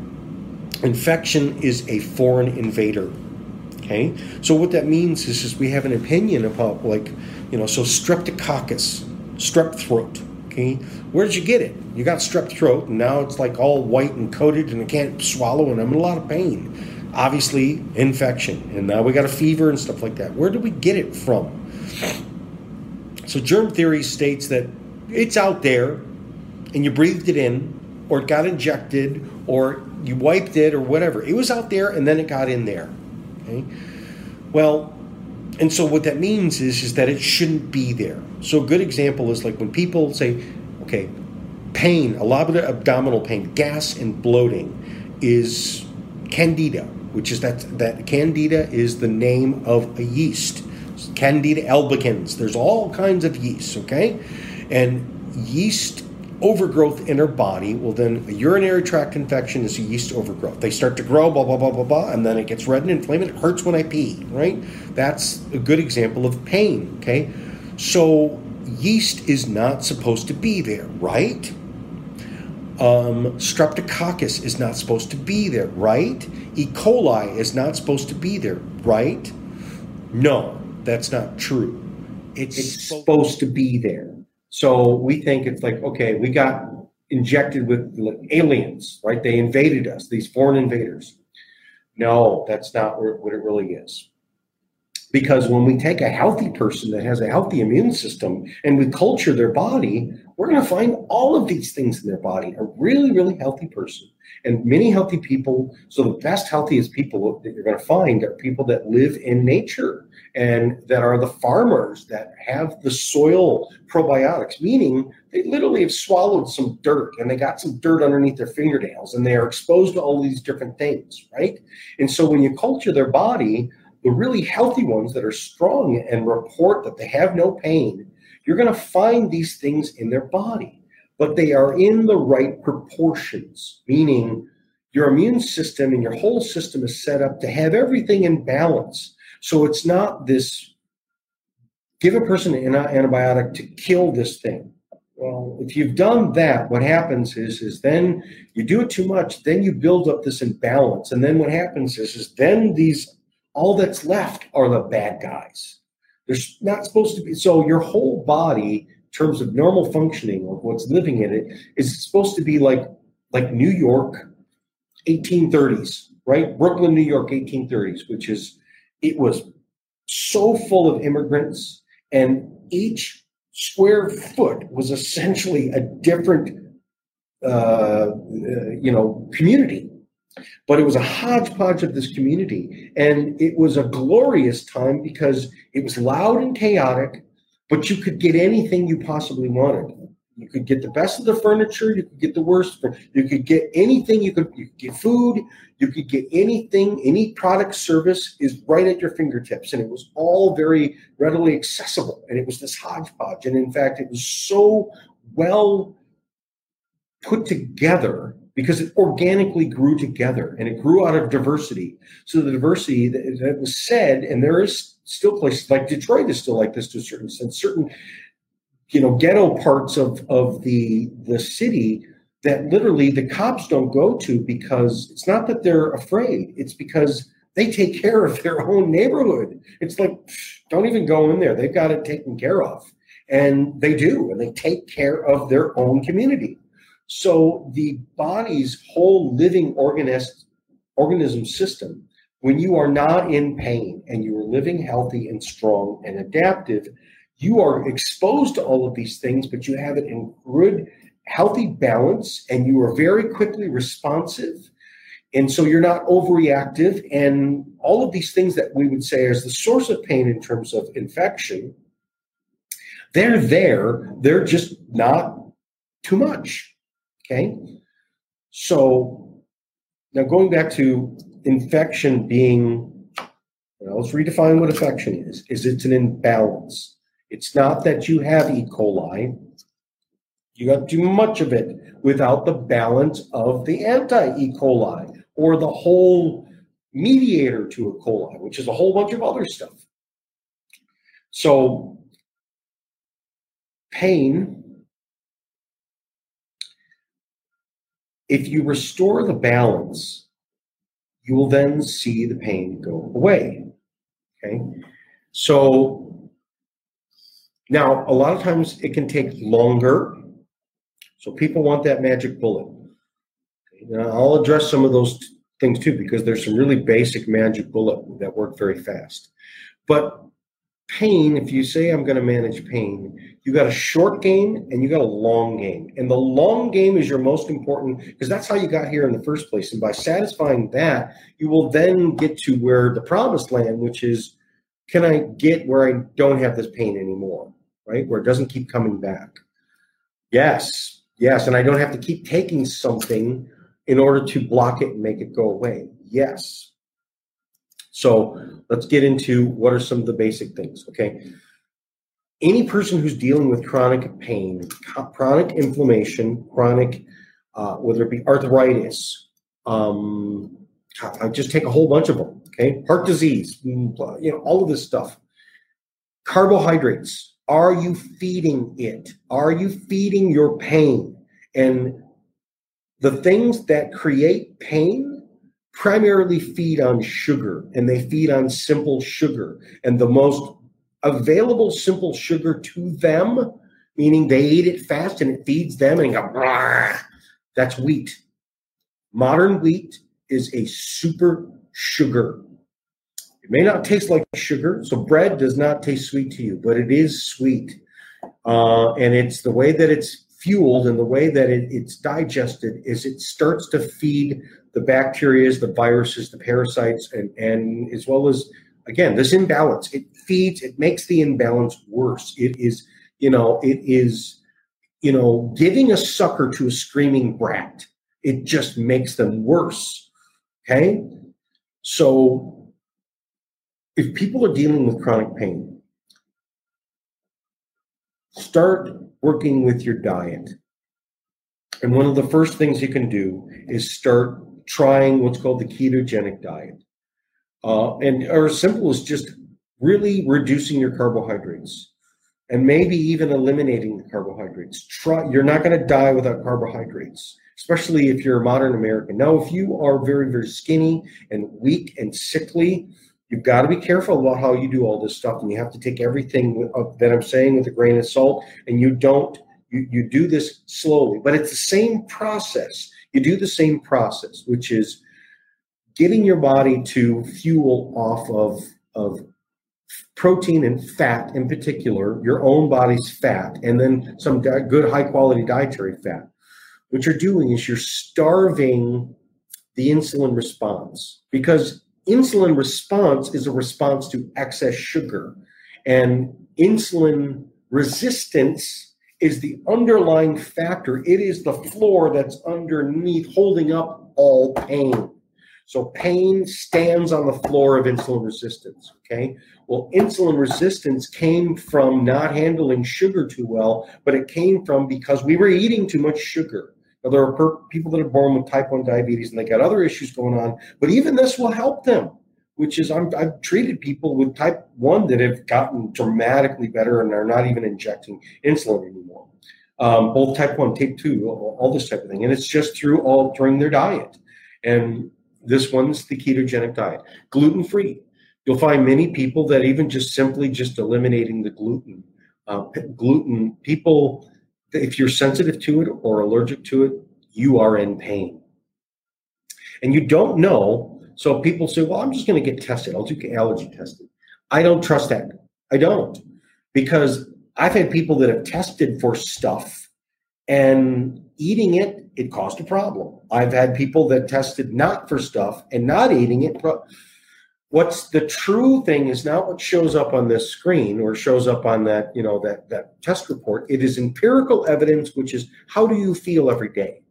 infection is a foreign invader. Okay, so what that means is, is we have an opinion about like, you know, so streptococcus, strep throat. Okay, where did you get it? You got strep throat, and now it's like all white and coated, and I can't swallow, and I'm in a lot of pain. Obviously, infection, and now we got a fever and stuff like that. Where did we get it from? So, germ theory states that it's out there, and you breathed it in, or it got injected or you wiped it or whatever. It was out there and then it got in there. Okay? Well, and so what that means is, is that it shouldn't be there. So a good example is like when people say, okay, pain, a lot of abdominal pain, gas and bloating is candida, which is that that candida is the name of a yeast. Candida albicans. There's all kinds of yeasts, okay? And yeast overgrowth in her body. Well, then a urinary tract infection is a yeast overgrowth. They start to grow, blah, blah, blah, blah, blah, and then it gets red and inflamed. It hurts when I pee, right? That's a good example of pain, okay? So yeast is not supposed to be there, right? Um, streptococcus is not supposed to be there, right? E. coli is not supposed to be there, right? No, that's not true. It's, it's supposed to be there. So we think it's like, okay, we got injected with aliens, right? They invaded us, these foreign invaders. No, that's not what it really is. Because when we take a healthy person that has a healthy immune system and we culture their body, we're going to find all of these things in their body. A really, really healthy person and many healthy people. So the best, healthiest people that you're going to find are people that live in nature and that are the farmers that have the soil probiotics, meaning they literally have swallowed some dirt and they got some dirt underneath their fingernails and they are exposed to all these different things, right? And so when you culture their body, the really healthy ones that are strong and report that they have no pain, you're going to find these things in their body, but they are in the right proportions, meaning your immune system and your whole system is set up to have everything in balance. So it's not this give a person an antibiotic to kill this thing. Well, if you've done that, what happens is is then you do it too much, then you build up this imbalance, and then what happens is is then these all that's left are the bad guys. There's not supposed to be so your whole body, terms of normal functioning of what's living in it, is supposed to be like like New York, 1830s, right? Brooklyn, New York, 1830s, which is it was so full of immigrants, and each square foot was essentially a different, uh, uh you know, community but it was a hodgepodge of this community. And it was a glorious time because it was loud and chaotic, but you could get anything you possibly wanted. You could get the best of the furniture, you could get the worst, you could get anything, you could, you could get food, you could get anything, any product service is right at your fingertips. And it was all very readily accessible. And it was this hodgepodge. And in fact, it was so well put together because it organically grew together and it grew out of diversity. So the diversity that, that was said, and there is still places like Detroit is still like this to a certain extent. Certain, you know, ghetto parts of of the the city that literally the cops don't go to because it's not that they're afraid; it's because they take care of their own neighborhood. It's like don't even go in there; they've got it taken care of, and they do, and they take care of their own community. So the body's whole living organist, organism system, when you are not in pain and you are living healthy and strong and adaptive, you are exposed to all of these things, but you have it in good, healthy balance and you are very quickly responsive. And so you're not overreactive. And all of these things that we would say is the source of pain in terms of infection, they're there. They're just not too much. Okay. So now going back to infection being, let's redefine what infection is. Is it's an imbalance. It's not that you have E. coli. You got too much of it without the balance of the anti-E. coli or the whole mediator to E. coli, which is a whole bunch of other stuff. So pain If you restore the balance, you will then see the pain go away. Okay. So now, a lot of times it can take longer. So people want that magic bullet. Now, I'll address some of those things too, because there's some really basic magic bullet that work very fast. But pain, if you say I'm going to manage pain, you got a short game and you got a long game. And the long game is your most important because that's how you got here in the first place. And by satisfying that, you will then get to where the promised land, which is can I get where I don't have this pain anymore, right? Where it doesn't keep coming back. Yes, yes. And I don't have to keep taking something in order to block it and make it go away. Yes. So let's get into what are some of the basic things, okay? Any person who's dealing with chronic pain, chronic inflammation, chronic, uh, whether it be arthritis, um, I just take a whole bunch of them. Okay, heart disease, you know, all of this stuff. Carbohydrates. Are you feeding it? Are you feeding your pain? And the things that create pain primarily feed on sugar and they feed on simple sugar. And the most available simple sugar to them, meaning they eat it fast and it feeds them and go, that's wheat. Modern wheat is a super sugar. It may not taste like sugar, so bread does not taste sweet to you, but it is sweet. Uh, and it's the way that it's fueled and the way that it, it's digested is it starts to feed the bacteria, the viruses, the parasites, and, and as well as again this imbalance. It feeds, it makes the imbalance worse. It is, you know, it is, you know, giving a sucker to a screaming brat. It just makes them worse. Okay, so if people are dealing with chronic pain, start working with your diet. And one of the first things you can do is start trying what's called the ketogenic diet. Uh, and or as simple as just really reducing your carbohydrates and maybe even eliminating the carbohydrates. Try you're not going to die without carbohydrates, especially if you're a modern American. Now, if you are very, very skinny and weak and sickly, You've got to be careful about how you do all this stuff, and you have to take everything that I'm saying with a grain of salt. And you don't you, you do this slowly, but it's the same process. You do the same process, which is getting your body to fuel off of of protein and fat in particular, your own body's fat, and then some good high quality dietary fat. What you're doing is you're starving the insulin response because insulin response is a response to excess sugar. And insulin resistance is the underlying factor. It is the floor that's underneath holding up all pain. So pain stands on the floor of insulin resistance. Okay. Well, insulin resistance came from not handling sugar too well, but it came from because we were eating too much sugar. Now, there are people that are born with type 1 diabetes and they got other issues going on, but even this will help them, which is i have treated people with type 1 that have gotten dramatically better and are not even injecting insulin anymore. Um, both type 1, type 2, all, all this type of thing. And it's just through all during their diet. And this one's the ketogenic diet, gluten free. You'll find many people that even just simply just eliminating the gluten, uh, gluten, people if you're sensitive to it or allergic to it, you are in pain. And you don't know. So people say, well, I'm just going to get tested. I'll do allergy testing. I don't trust that. I don't. Because I've had people that have tested for stuff and eating it, it caused a problem. I've had people that tested not for stuff and not eating it what's the true thing is not what shows up on this screen or shows up on that you know that that test report. It is empirical evidence which is how do you feel every day?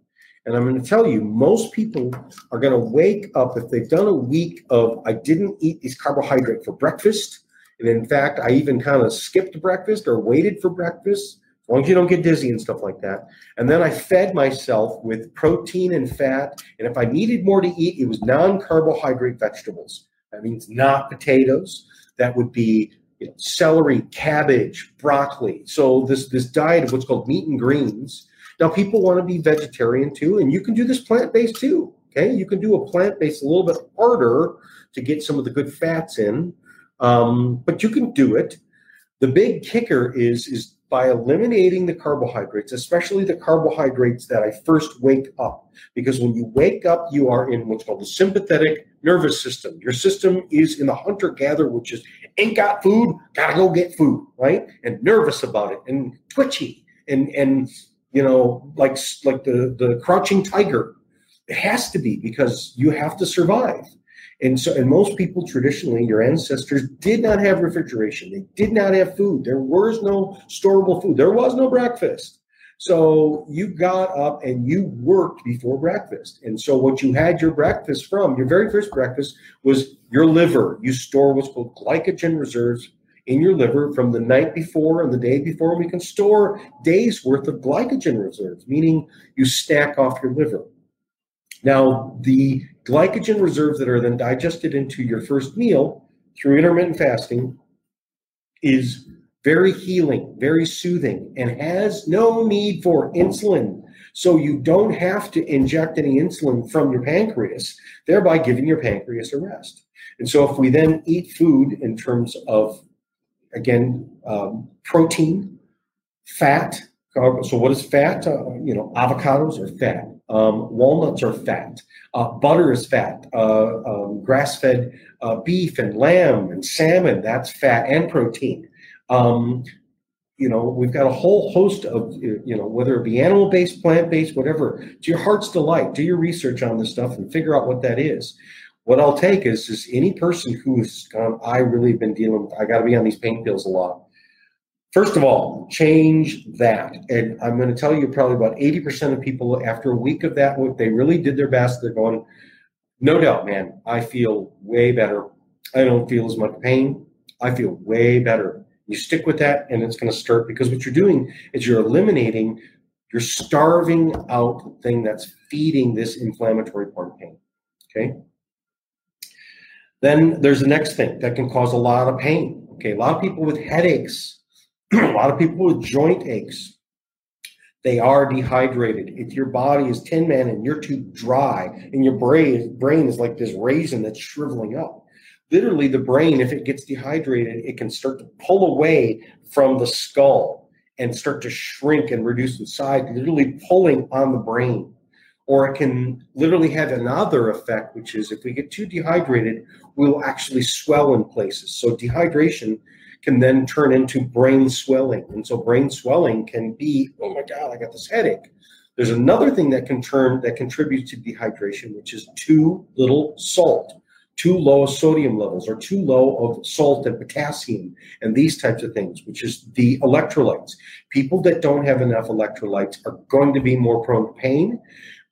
And i'm going to tell you most people are going to wake up if they've done a week of i didn't eat these carbohydrate for breakfast and in fact i even kind of skipped breakfast or waited for breakfast as long as you don't get dizzy and stuff like that. And then I fed myself with protein and fat. And if I needed more to eat, it was non carbohydrate vegetables. That means not potatoes. That would be you know, celery, cabbage, broccoli. So this this diet of what's called meat and greens. Now people want to be vegetarian too, and you can do this plant based too. Okay, you can do a plant based a little bit harder to get some of the good fats in, um, but you can do it. The big kicker is is by eliminating the carbohydrates, especially the carbohydrates that I first wake up. Because when you wake up, you are in what's called the sympathetic nervous system. Your system is in the hunter gatherer, which is ain't got food, gotta go get food, right? And nervous about it and twitchy and and you know like like the the crouching tiger. It has to be because you have to survive. And so, and most people traditionally, your ancestors did not have refrigeration. They did not have food. There was no storable food. There was no breakfast. So you got up and you worked before breakfast. And so what you had your breakfast from, your very first breakfast was your liver. You store what's called glycogen reserves in your liver from the night before and the day before. We can store days worth of glycogen reserves, meaning you stack off your liver. Now, the glycogen reserves that are then digested into your first meal through intermittent fasting is very healing, very soothing, and has no need for insulin. So you don't have to inject any insulin from your pancreas, thereby giving your pancreas a rest. And so if we then eat food in terms of, again, um, protein, fat. So what is fat? Uh, you know, avocados are fat. Um, walnuts are fat. Uh, butter is fat. Uh, um, grass-fed uh, beef and lamb and salmon, that's fat and protein. Um, you know, we've got a whole host of, you know, whether it be animal based, plant based, whatever, to your heart's delight. Do your research on this stuff and figure out what that is. What I'll take is, is any person who's gone, I really been dealing with, I got to be on these pain pills a lot. First of all, change that. And I'm going to tell you probably about 80% of people after a week of that, what they really did their best, they're going, no doubt, man, I feel way better. I don't feel as much pain. I feel way better. You stick with that and it's going to start because what you're doing is you're eliminating, you're starving out the thing that's feeding this inflammatory part of pain. Okay. Then there's the next thing that can cause a lot of pain. Okay. A lot of people with headaches, a lot of people with joint aches, they are dehydrated. If your body is tin man and you're too dry and your brain brain is like this raisin that's shriveling up, literally the brain, if it gets dehydrated, it can start to pull away from the skull and start to shrink and reduce in size, literally pulling on the brain. Or it can literally have another effect, which is if we get too dehydrated, we'll actually swell in places. So dehydration can then turn into brain swelling. And so brain swelling can be, oh my God, I got this headache. There's another thing that can turn that contributes to dehydration, which is too little salt too low of sodium levels or too low of salt and potassium and these types of things, which is the electrolytes. People that don't have enough electrolytes are going to be more prone to pain.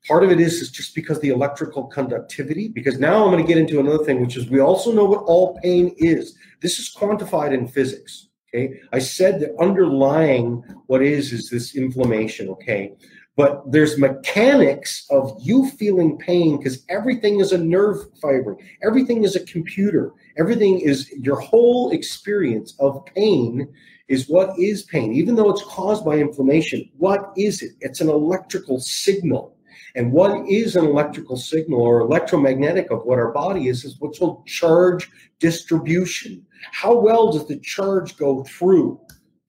Part of it is, is just because the electrical conductivity, because now I'm going to get into another thing, which is we also know what all pain is. This is quantified in physics. Okay. I said that underlying what is is this inflammation. Okay but there's mechanics of you feeling pain because everything is a nerve fiber everything is a computer everything is your whole experience of pain is what is pain even though it's caused by inflammation what is it it's an electrical signal and what is an electrical signal or electromagnetic of what our body is is what's called charge distribution. How well does the charge go through?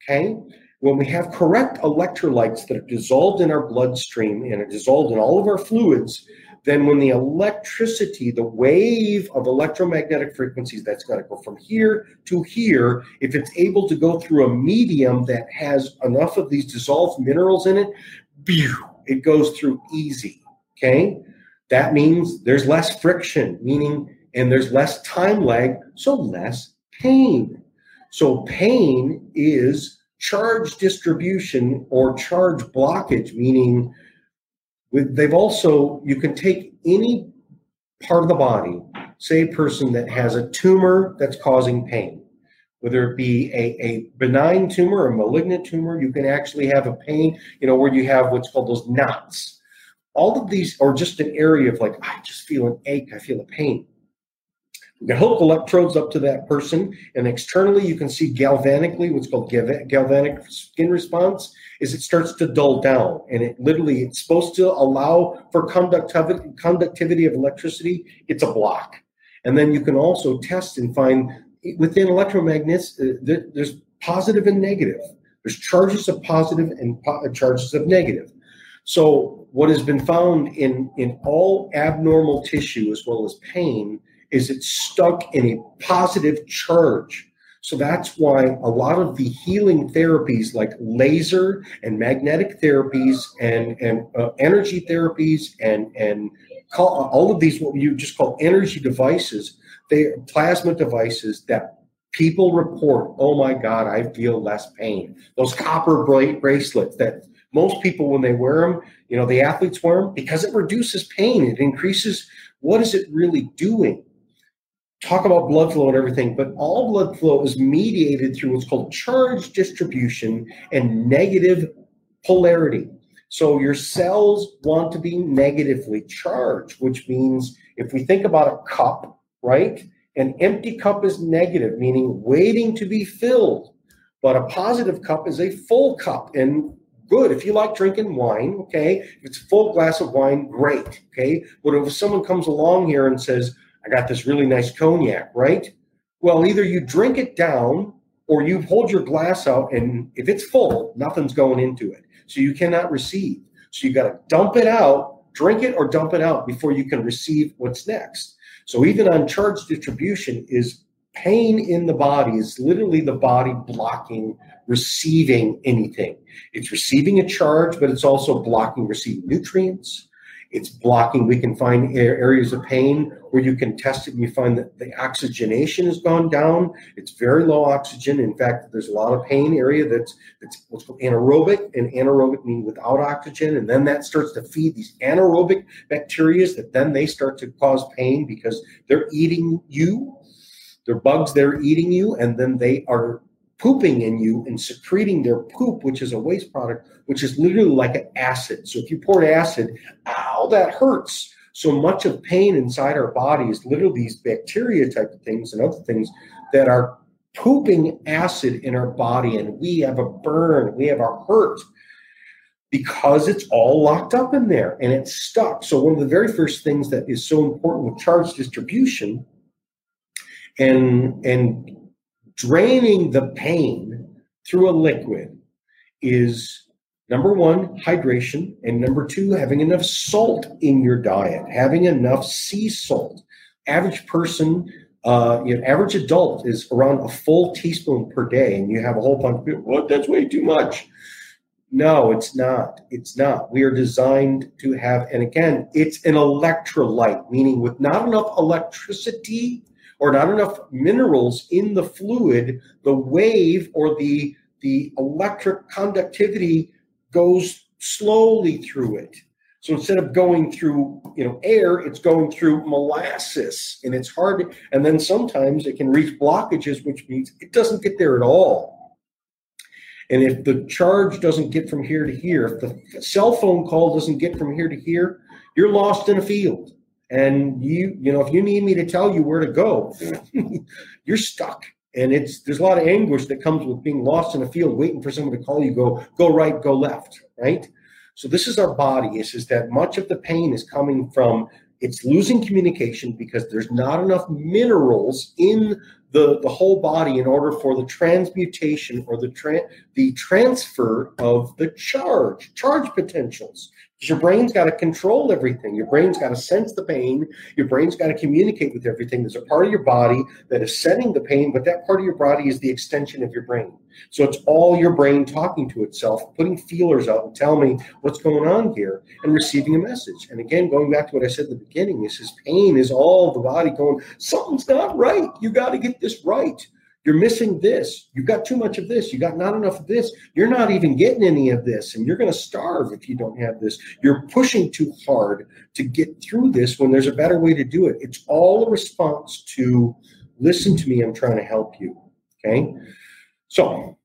Okay? When we have correct electrolytes that are dissolved in our bloodstream and are dissolved in all of our fluids, then when the electricity, the wave of electromagnetic frequencies that's got to go from here to here, if it's able to go through a medium that has enough of these dissolved minerals in it, it goes through easy. Okay? That means there's less friction, meaning, and there's less time lag, so less pain. So pain is charge distribution or charge blockage, meaning with, they've also, you can take any part of the body, say a person that has a tumor that's causing pain, whether it be a, a benign tumor or malignant tumor, you can actually have a pain, you know, where you have what's called those knots. All of these, or just an area of like, I just feel an ache, I feel a pain. You can hook electrodes up to that person, and externally you can see galvanically what's called galvanic skin response is it starts to dull down, and it literally it's supposed to allow for conductivity conductivity of electricity. It's a block, and then you can also test and find within electromagnets uh, there's positive and negative. There's charges of positive and po- uh, charges of negative. So what has been found in in all abnormal tissue as well as pain is it's stuck in a positive charge. So that's why a lot of the healing therapies like laser and magnetic therapies and, and uh, energy therapies and, and call, all of these, what you just call energy devices, they plasma devices that people report, oh my God, I feel less pain. Those copper bracelets that most people, when they wear them, you know, the athletes wear them because it reduces pain. It increases what is it really doing? talk about blood flow and everything, but all blood flow is mediated through what's called charge distribution and negative polarity. So your cells want to be negatively charged, which means if we think about a cup, right? An empty cup is negative, meaning waiting to be filled. But a positive cup is a full cup. And good. If you like drinking wine, okay, if it's a full glass of wine, great. Okay. But if someone comes along here and says, I got this really nice cognac, right? Well, either you drink it down or you hold your glass out, and if it's full, nothing's going into it. So you cannot receive. So you got to dump it out, drink it, or dump it out before you can receive what's next. So even on charge distribution is pain in the body is literally the body blocking receiving anything. It's receiving a charge, but it's also blocking receiving nutrients. It's blocking. We can find areas of pain where you can test it and you find that the oxygenation has gone down. It's very low oxygen. In fact, there's a lot of pain area that's that's what's called anaerobic, and anaerobic means without oxygen, and then that starts to feed these anaerobic bacteria that then they start to cause pain because they're eating you. They're bugs they're eating you, and then they are pooping in you and secreting their poop, which is a waste product, which is literally like an acid. So if you pour acid, ow, that hurts. So much of pain inside our body is literally these bacteria type of things and other things that are pooping acid in our body, and we have a burn, we have a hurt because it's all locked up in there and it's stuck. So one of the very first things that is so important with charge distribution and and draining the pain through a liquid is number one, hydration, and number two, having enough salt in your diet, having enough sea salt. Average person, uh, you know, average adult is around a full teaspoon per day, and you have a whole bunch of people, what, that's way too much. No, it's not. It's not. We are designed to have, and again, it's an electrolyte, meaning with not enough electricity or not enough minerals in the fluid, the wave or the the electric conductivity goes slowly through it. So instead of going through, you know, air, it's going through molasses, and it's hard. and then sometimes it can reach blockages, which means it doesn't get there at all. And if the charge doesn't get from here to here, if the cell phone call doesn't get from here to here, you're lost in a field and you you know if you need me to tell you where to go you're stuck. And it's there's a lot of anguish that comes with being lost in a field waiting for someone to call you go go right go left right? So this is our body. Is is that much of the pain is coming from it's losing communication because there's not enough minerals in the, the whole body in order for the transmutation or the tra- the transfer of the charge charge potentials because your brain's got to control everything. Your brain's got to sense the pain. Your brain's got to communicate with everything. There's a part of your body that is setting the pain, but that part of your body is the extension of your brain. So it's all your brain talking to itself, putting feelers out and telling me what's going on here and receiving a message. And again, going back to what I said in the beginning, this is pain is all the body going, something's not right. You got to get this right. You're missing this. You've got too much of this. You got not enough of this. You're not even getting any of this. And you're going to starve if you don't have this. You're pushing too hard to get through this when there's a better way to do it. It's all a response to listen to me. I'm trying to help you. Okay. So,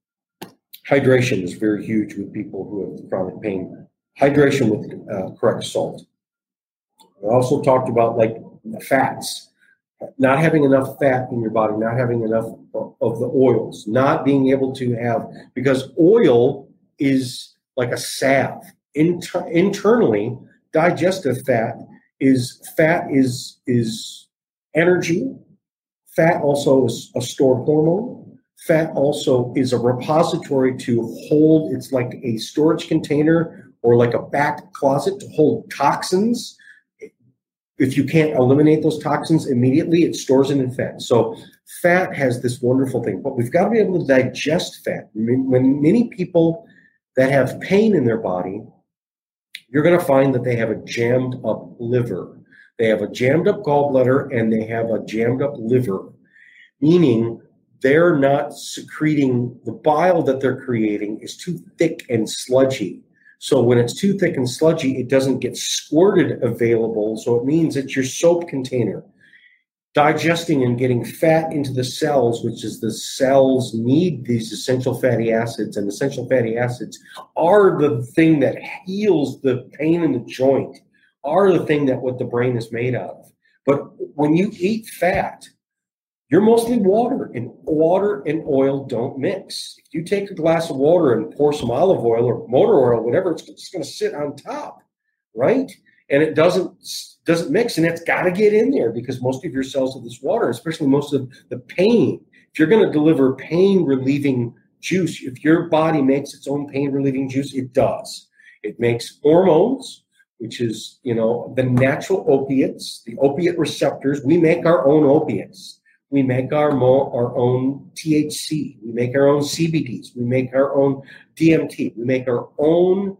hydration is very huge with people who have chronic pain. Hydration with uh, correct salt. I also talked about like fats not having enough fat in your body, not having enough of the oils, not being able to have, because oil is like a salve. Inter- internally, digestive fat is fat is is energy. Fat also is a stored hormone. Fat also is a repository to hold. It's like a storage container or like a back closet to hold toxins if you can't eliminate those toxins immediately, it stores it in fat. So fat has this wonderful thing, but we've got to be able to digest fat. When many people that have pain in their body, you're going to find that they have a jammed up liver. They have a jammed up gallbladder and they have a jammed up liver, meaning they're not secreting the bile that they're creating is too thick and sludgy. So when it's too thick and sludgy, it doesn't get squirted available. So it means it's your soap container. Digesting and getting fat into the cells, which is the cells need these essential fatty acids, and essential fatty acids are the thing that heals the pain in the joint, are the thing that what the brain is made of. But when you eat fat, you're mostly water, and water and oil don't mix. If you take a glass of water and pour some olive oil or motor oil, whatever, it's just going to sit on top, right? And it doesn't doesn't mix, and it's got to get in there because most of your cells of this water, especially most of the pain. If you're going to deliver pain relieving juice, if your body makes its own pain relieving juice, it does. It makes hormones, which is you know the natural opiates, the opiate receptors. We make our own opiates we make our, mo- our own THC. We make our own CBDs. We make our own DMT. We make our own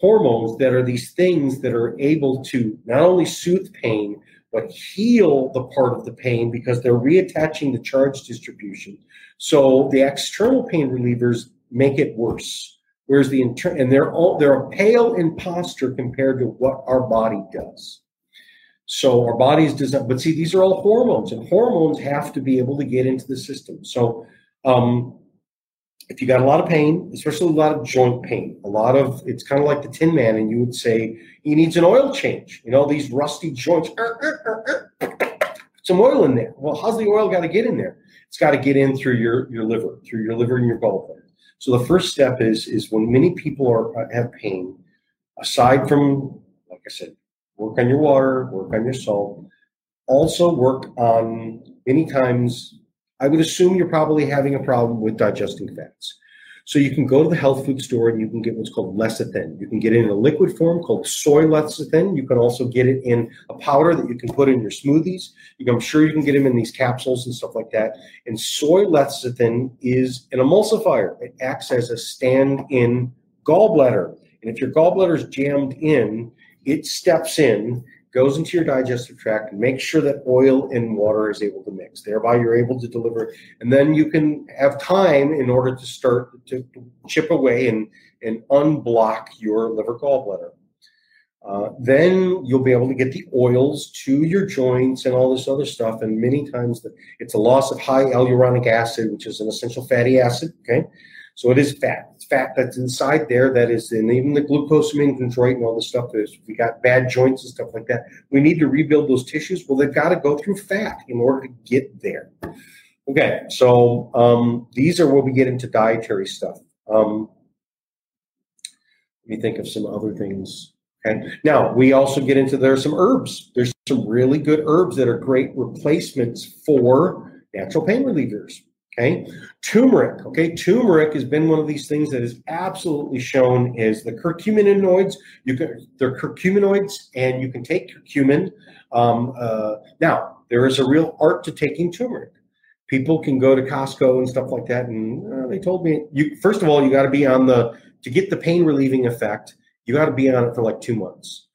hormones that are these things that are able to not only soothe pain, but heal the part of the pain because they're reattaching the charge distribution. So the external pain relievers make it worse. Whereas the internal, and they're all they're a pale imposture compared to what our body does. So our bodies doesn't, but see, these are all hormones, and hormones have to be able to get into the system. So um, if you got a lot of pain, especially a lot of joint pain, a lot of it's kind of like the Tin Man, and you would say he needs an oil change. You know, these rusty joints. Er, er, er, some oil in there. Well, how's the oil got to get in there? It's got to get in through your your liver, through your liver and your gallbladder. So the first step is is when many people are have pain, aside from like I said, work on your water, work on your salt. Also, work on many times, I would assume you're probably having a problem with digesting fats. So you can go to the health food store and you can get what's called lecithin. You can get it in a liquid form called soy lecithin. You can also get it in a powder that you can put in your smoothies. You can, I'm sure you can get them in these capsules and stuff like that. And soy lecithin is an emulsifier. It acts as a stand-in gallbladder. And if your gallbladder is jammed in, it steps in, goes into your digestive tract, and makes sure that oil and water is able to mix. Thereby, you're able to deliver, and then you can have time in order to start to chip away and, and unblock your liver gallbladder. Uh, then you'll be able to get the oils to your joints and all this other stuff. And many times the, it's a loss of high hyaluronic acid, which is an essential fatty acid. Okay. So it is fat. It's fat that's inside there that is in even the glucosamine and all this stuff is we got bad joints and stuff like that. We need to rebuild those tissues. Well, they've got to go through fat in order to get there. Okay, so um, these are where we get into dietary stuff. Um, let me think of some other things. Okay. Now we also get into there are some herbs. There's some really good herbs that are great replacements for natural pain relievers. Okay, turmeric. Okay, turmeric has been one of these things that is absolutely shown is the curcuminoids. You can they're curcuminoids, and you can take curcumin. Um, uh, now there is a real art to taking turmeric. People can go to Costco and stuff like that, and uh, they told me you first of all you got to be on the to get the pain relieving effect. You got to be on it for like two months.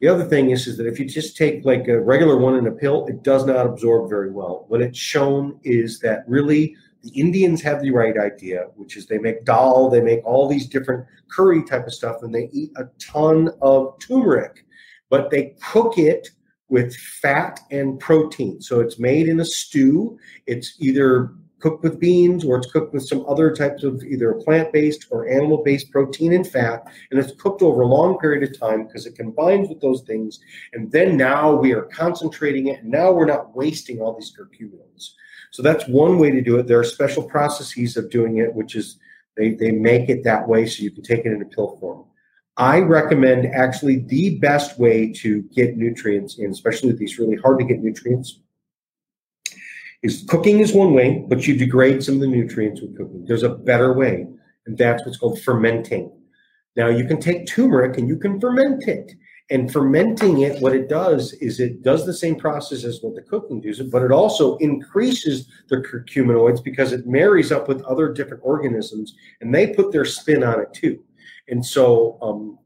The other thing is, is that if you just take like a regular one in a pill, it does not absorb very well. What it's shown is that really the Indians have the right idea, which is they make dal, they make all these different curry type of stuff, and they eat a ton of turmeric, but they cook it with fat and protein. So it's made in a stew. It's either cooked with beans or it's cooked with some other types of either plant-based or animal-based protein and fat and it's cooked over a long period of time because it combines with those things and then now we are concentrating it and now we're not wasting all these curcuminoids so that's one way to do it. There are special processes of doing it which is they, they make it that way so you can take it in a pill form. I recommend actually the best way to get nutrients in especially with these really hard to get nutrients is cooking is one way, but you degrade some of the nutrients with cooking. There's a better way, and that's what's called fermenting. Now you can take turmeric and you can ferment it. And fermenting it, what it does is it does the same process as what the cooking does, but it also increases the curcuminoids because it marries up with other different organisms and they put their spin on it too. And so um,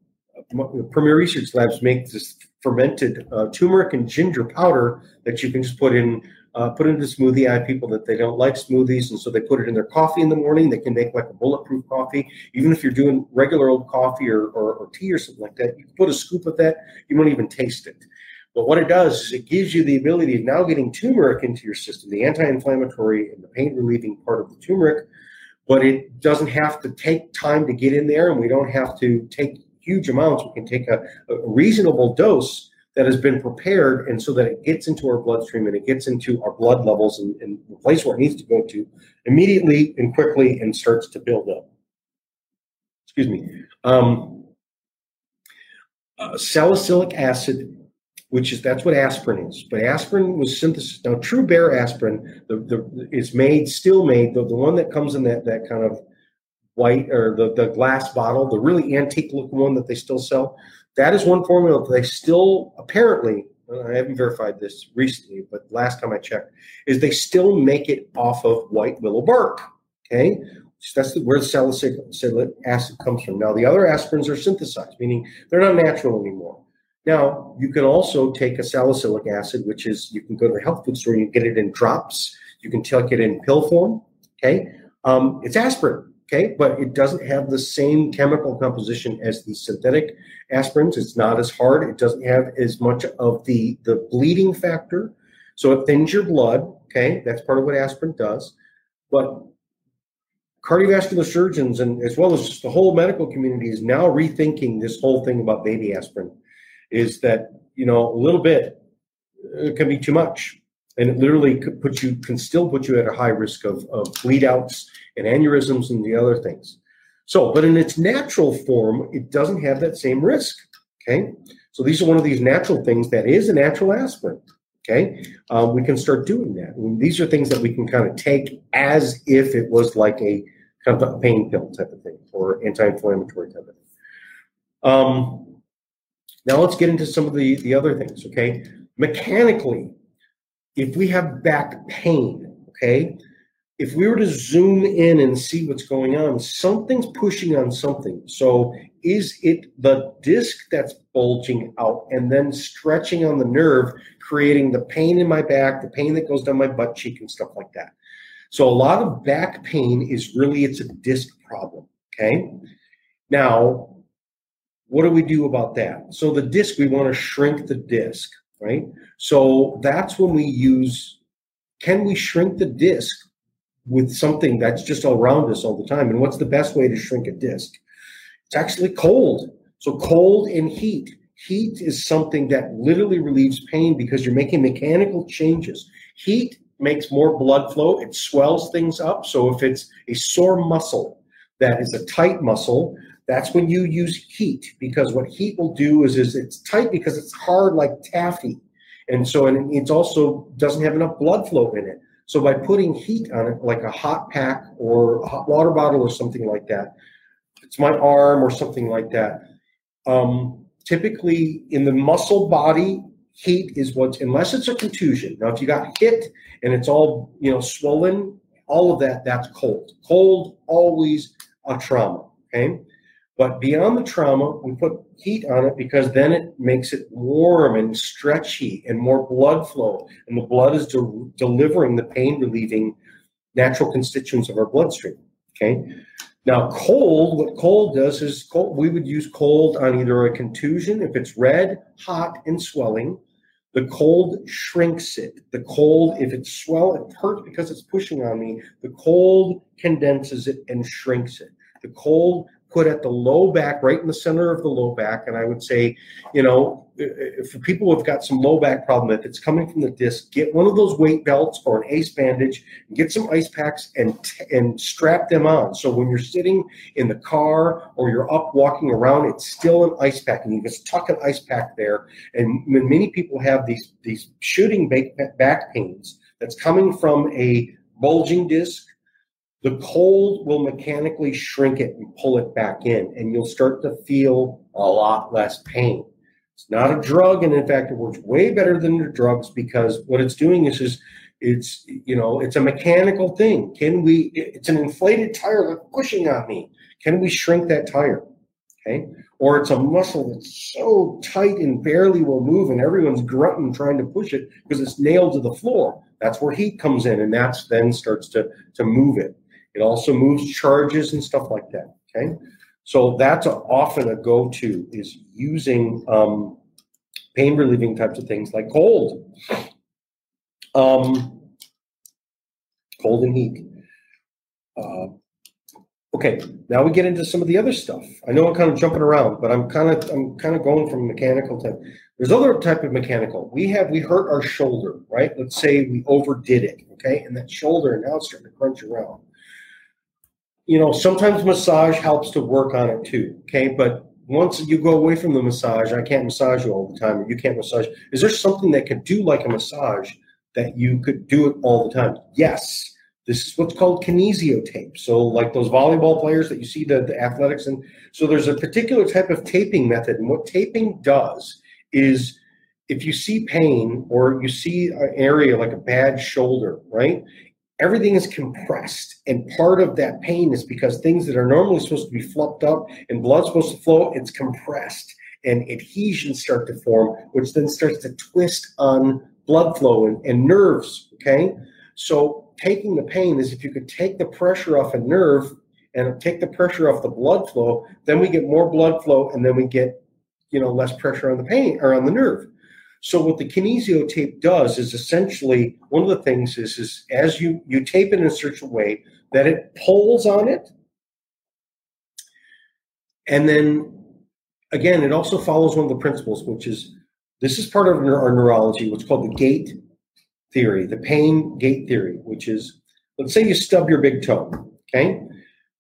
Premier Research Labs make this fermented uh, turmeric and ginger powder that you can just put in uh, put it into smoothie. I have people that they don't like smoothies, and so they put it in their coffee in the morning. They can make like a bulletproof coffee. Even if you're doing regular old coffee or, or, or tea or something like that, you put a scoop of that. You won't even taste it. But what it does is it gives you the ability of now getting turmeric into your system, the anti-inflammatory and the pain relieving part of the turmeric. But it doesn't have to take time to get in there, and we don't have to take huge amounts. We can take a, a reasonable dose that has been prepared and so that it gets into our bloodstream and it gets into our blood levels and, and the place where it needs to go to immediately and quickly and starts to build up. Excuse me. Um, uh, salicylic acid, which is that's what aspirin is. But aspirin was synthesized. Now, true Bayer aspirin the, the, is made, still made, the, the one that comes in that, that kind of white or the, the glass bottle, the really antique looking one that they still sell. That is one formula they still apparently, I haven't verified this recently, but last time I checked, is they still make it off of white willow bark. Okay. So that's where the salicylic acid comes from. Now, the other aspirins are synthesized, meaning they're not natural anymore. Now, you can also take a salicylic acid, which is you can go to the health food store, you get it in drops, you can take it in pill form. Okay. Um, it's aspirin okay, but it doesn't have the same chemical composition as the synthetic aspirins. It's not as hard. It doesn't have as much of the the bleeding factor, so it thins your blood. Okay, that's part of what aspirin does. But cardiovascular surgeons and as well as just the whole medical community is now rethinking this whole thing about baby aspirin. Is that you know a little bit it can be too much and it literally put you can still put you at a high risk of, of bleed outs and aneurysms and the other things. So but in its natural form it doesn't have that same risk okay? So these are one of these natural things that is a natural aspirin okay? Um, we can start doing that. And these are things that we can kind of take as if it was like a kind of a pain pill type of thing or anti-inflammatory type of thing. Um, now let's get into some of the the other things okay? Mechanically if we have back pain, okay, if we were to zoom in and see what's going on, something's pushing on something. So is it the disc that's bulging out and then stretching on the nerve, creating the pain in my back, the pain that goes down my butt cheek and stuff like that? So a lot of back pain is really it's a disc problem. Okay. Now, what do we do about that? So the disc, we want to shrink the disc right? So that's when we use can we shrink the disk with something that's just all around us all the time? And what's the best way to shrink a disk? It's actually cold. So cold and heat. Heat is something that literally relieves pain because you're making mechanical changes. Heat makes more blood flow, it swells things up. So if it's a sore muscle that is a tight muscle, that's when you use heat because what heat will do is, is it's tight because it's hard like taffy. And so and it also doesn't have enough blood flow in it. So by putting heat on it, like a hot pack or a hot water bottle or something like that, it's my arm or something like that. Um, typically in the muscle body, heat is what's unless it's a contusion. Now, if you got hit and it's all you know swollen, all of that that's cold. Cold always a trauma. Okay. But beyond the trauma, we put heat on it because then it makes it warm and stretchy and more blood flow. And the blood is de- delivering the pain relieving natural constituents of our bloodstream. Okay. Now, cold, what cold does is cold, we would use cold on either a contusion, if it's red, hot, and swelling. The cold shrinks it. The cold, if it's swell, it hurts because it's pushing on me. The cold condenses it and shrinks it. The cold put at the low back, right in the center of the low back. And I would say, you know, for people who've got some low back problem, if it's coming from the disc, get one of those weight belts or an ace bandage, get some ice packs and and strap them on. So when you're sitting in the car or you're up walking around, it's still an ice pack, and you just tuck an ice pack there. And many people have these these shooting back pains that's coming from a bulging disc the cold will mechanically shrink it and pull it back in, and you'll start to feel a lot less pain. It's not a drug, and in fact, it works way better than the drugs because what it's doing is, is it's you know it's a mechanical thing. Can we? It's an inflated tire that's pushing on me. Can we shrink that tire? Okay, or it's a muscle that's so tight and barely will move, and everyone's grunting trying to push it because it's nailed to the floor. That's where heat comes in, and that's then starts to to move it. It also moves charges and stuff like that. Okay, so that's a, often a go-to is using um, pain relieving types of things like cold, um, cold and heat. Uh, okay, now we get into some of the other stuff. I know I'm kind of jumping around, but I'm kind of I'm kind of going from mechanical to There's other type of mechanical. We have we hurt our shoulder, right? Let's say we overdid it, okay, and that shoulder now it's starting to crunch around. You know, sometimes massage helps to work on it too, okay. But once you go away from the massage, I can't massage you all the time, or you can't massage. Is there something that could do like a massage that you could do it all the time? Yes. This is what's called kinesio tape. So, like those volleyball players that you see the, the athletics, and so there's a particular type of taping method. And what taping does is if you see pain or you see an area like a bad shoulder, right? Everything is compressed. And part of that pain is because things that are normally supposed to be fluffed up and blood's supposed to flow, it's compressed and adhesions start to form, which then starts to twist on blood flow and, and nerves. Okay. So taking the pain is if you could take the pressure off a nerve and take the pressure off the blood flow, then we get more blood flow and then we get, you know, less pressure on the pain or on the nerve. So what the kinesio tape does is essentially one of the things is is as you you tape it in such a way that it pulls on it, and then again it also follows one of the principles, which is this is part of our neurology, what's called the gate theory, the pain gate theory, which is let's say you stub your big toe, okay?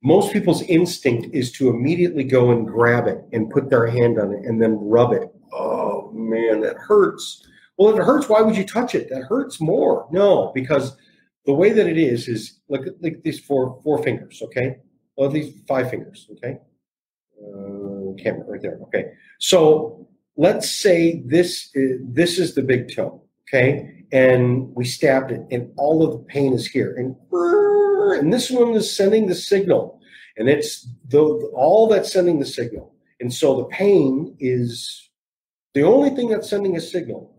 Most people's instinct is to immediately go and grab it and put their hand on it and then rub it. Oh man, that hurts. Well, if it hurts, why would you touch it? That hurts more. No, because the way that it is is like like these four four fingers, okay? Well, these five fingers, okay? Uh, camera right there, okay. So let's say this is, this is the big toe, okay? and we stabbed it, and all of the pain is here. And and this one is sending the signal, and it's the all that's sending the signal. And so the pain is the only thing that's sending a signal.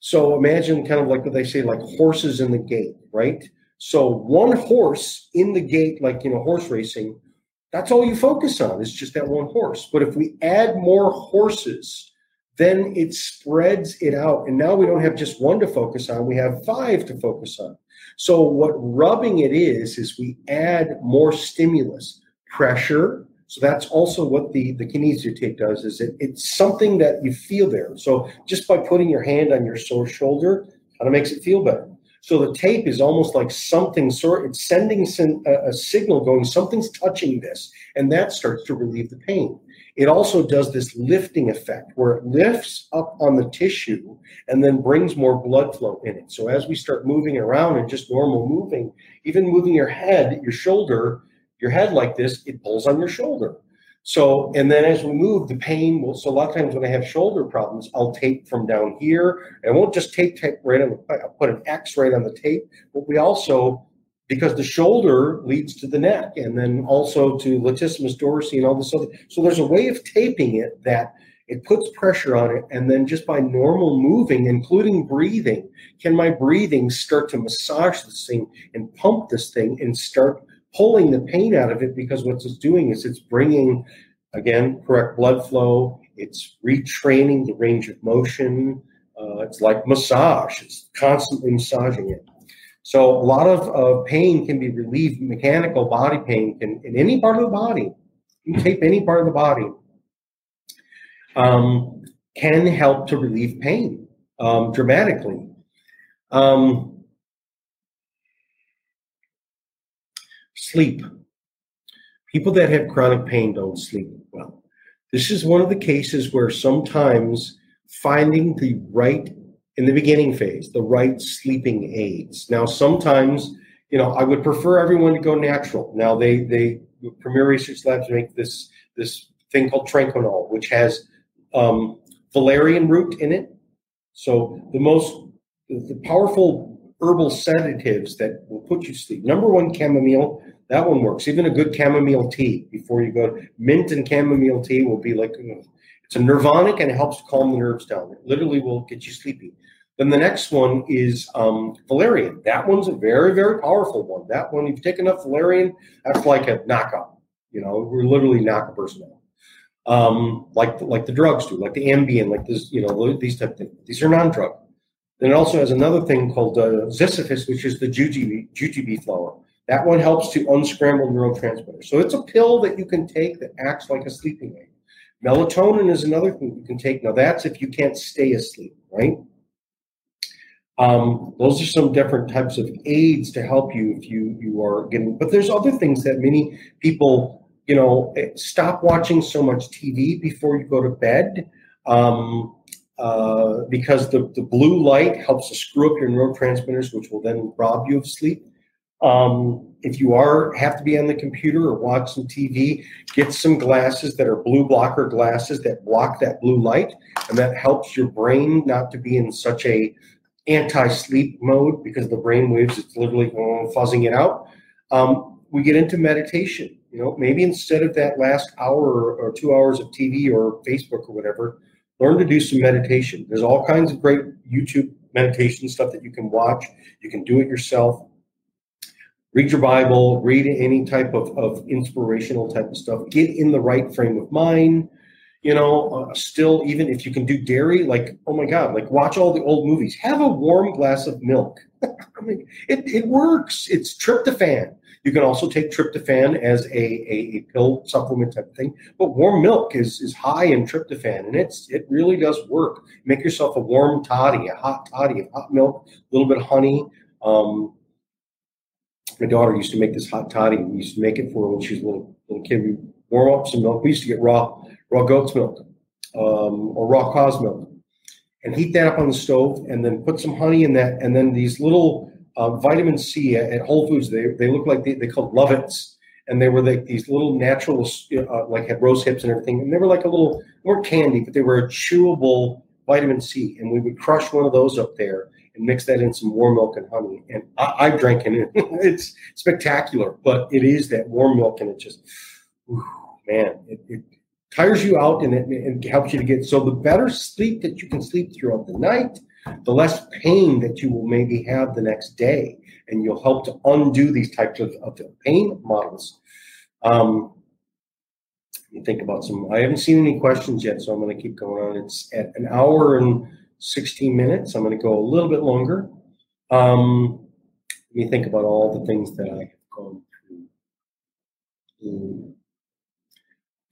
So imagine kind of like what they say, like horses in the gate, right? So one horse in the gate, like you know, horse racing, that's all you focus on is just that one horse. But if we add more horses then it spreads it out. And now we don't have just one to focus on, we have five to focus on. So, what rubbing it is, is we add more stimulus, pressure. So that's also what the, the kinesio tape does, is it, it's something that you feel there. So just by putting your hand on your sore shoulder, kind of makes it feel better. So the tape is almost like something sort it's sending a, a signal going something's touching this and that starts to relieve the pain. It also does this lifting effect where it lifts up on the tissue and then brings more blood flow in it. So as we start moving around and just normal moving, even moving your head, your shoulder, your head like this, it pulls on your shoulder. So, and then as we move, the pain will. So, a lot of times when I have shoulder problems, I'll tape from down here. I won't just tape, tape right on the, I'll put an X right on the tape, but we also because the shoulder leads to the neck and then also to latissimus dorsi and all this other. So there's a way of taping it that it puts pressure on it. And then just by normal moving, including breathing, can my breathing start to massage this thing and pump this thing and start pulling the pain out of it? Because what it's doing is it's bringing, again, correct blood flow. It's retraining the range of motion. Uh, it's like massage. It's constantly massaging it. So a lot of uh, pain can be relieved. Mechanical body pain can in any part of the body. You tape any part of the body. Um, can help to relieve pain um, dramatically. Um, sleep. People that have chronic pain don't sleep well. This is one of the cases where sometimes finding the right in the beginning phase, the right sleeping aids. Now, sometimes, you know, I would prefer everyone to go natural. Now, they they Premier Research Labs make this this thing called Tranquinol, which has um, valerian root in it. So the most the powerful herbal sedatives that will put you to sleep. Number one, chamomile. That one works. Even a good chamomile tea before you go. Mint and chamomile tea will be like it's a nervonic and it helps calm the nerves down. It literally will get you sleepy. Then the next one is um, valerian. That one's a very, very powerful one. That one, if you take enough valerian, that's like a knockout. You know, we're literally knock a person out. Um, like like the drugs do, like the Ambien, like this, you know, these type of things. These are non-drug. Then it also has another thing called uh, Ziziphus, which is the jujube, jujube flower. That one helps to unscramble neurotransmitters. So it's a pill that you can take that acts like a sleeping aid. Melatonin is another thing you can take. Now, that's if you can't stay asleep, right? Um, those are some different types of aids to help you if you you are getting. But there's other things that many people, you know, eh, stop watching so much TV before you go to bed. Um, uh, because the, the blue light helps to screw up your neurotransmitters, which will then rob you of sleep. Um, if you are have to be on the computer or watch some TV, get some glasses that are blue blocker glasses that block that blue light, and that helps your brain not to be in such a anti-sleep mode because the brain waves it's literally fuzzing it out. Um, we get into meditation. You know, maybe instead of that last hour or two hours of TV or Facebook or whatever, learn to do some meditation. There's all kinds of great YouTube meditation stuff that you can watch. You can do it yourself. Read your Bible, read any type of, of inspirational type of stuff. Get in the right frame of mind. You know, uh, still, even if you can do dairy, like, oh my God, like watch all the old movies. Have a warm glass of milk. I mean, it, it works. It's tryptophan. You can also take tryptophan as a, a, a, pill supplement type of thing. But warm milk is, is high in tryptophan, and it's it really does work. Make yourself a warm toddy, a hot toddy of hot milk, a little bit of honey. Um, my daughter used to make this hot toddy. We used to make it for her when she was a little, little kid. We warm up some milk. We used to get raw raw goat's milk um, or raw cow's milk and heat that up on the stove and then put some honey in that and then these little uh, vitamin C at, Whole Foods. They, they look like they, they called Lovets, and they were like these little natural, uh, like had rose hips and everything, and they were like a little more candy, but they were a chewable vitamin C. And we would crush one of those up there and mix that in some warm milk and honey. And I, I drank it. it's spectacular, but it is that warm milk, and it just, man, it, it tires you out and it, it helps you to get so the better sleep that you can sleep throughout the night the less pain that you will maybe have the next day, and you'll help to undo these types of, of pain models. Um, you think about some. I haven't seen any questions yet, so I'm going to keep going on. It's at an hour and 16 minutes. I'm going to go a little bit longer. Um, let me think about all the things that I have gone through.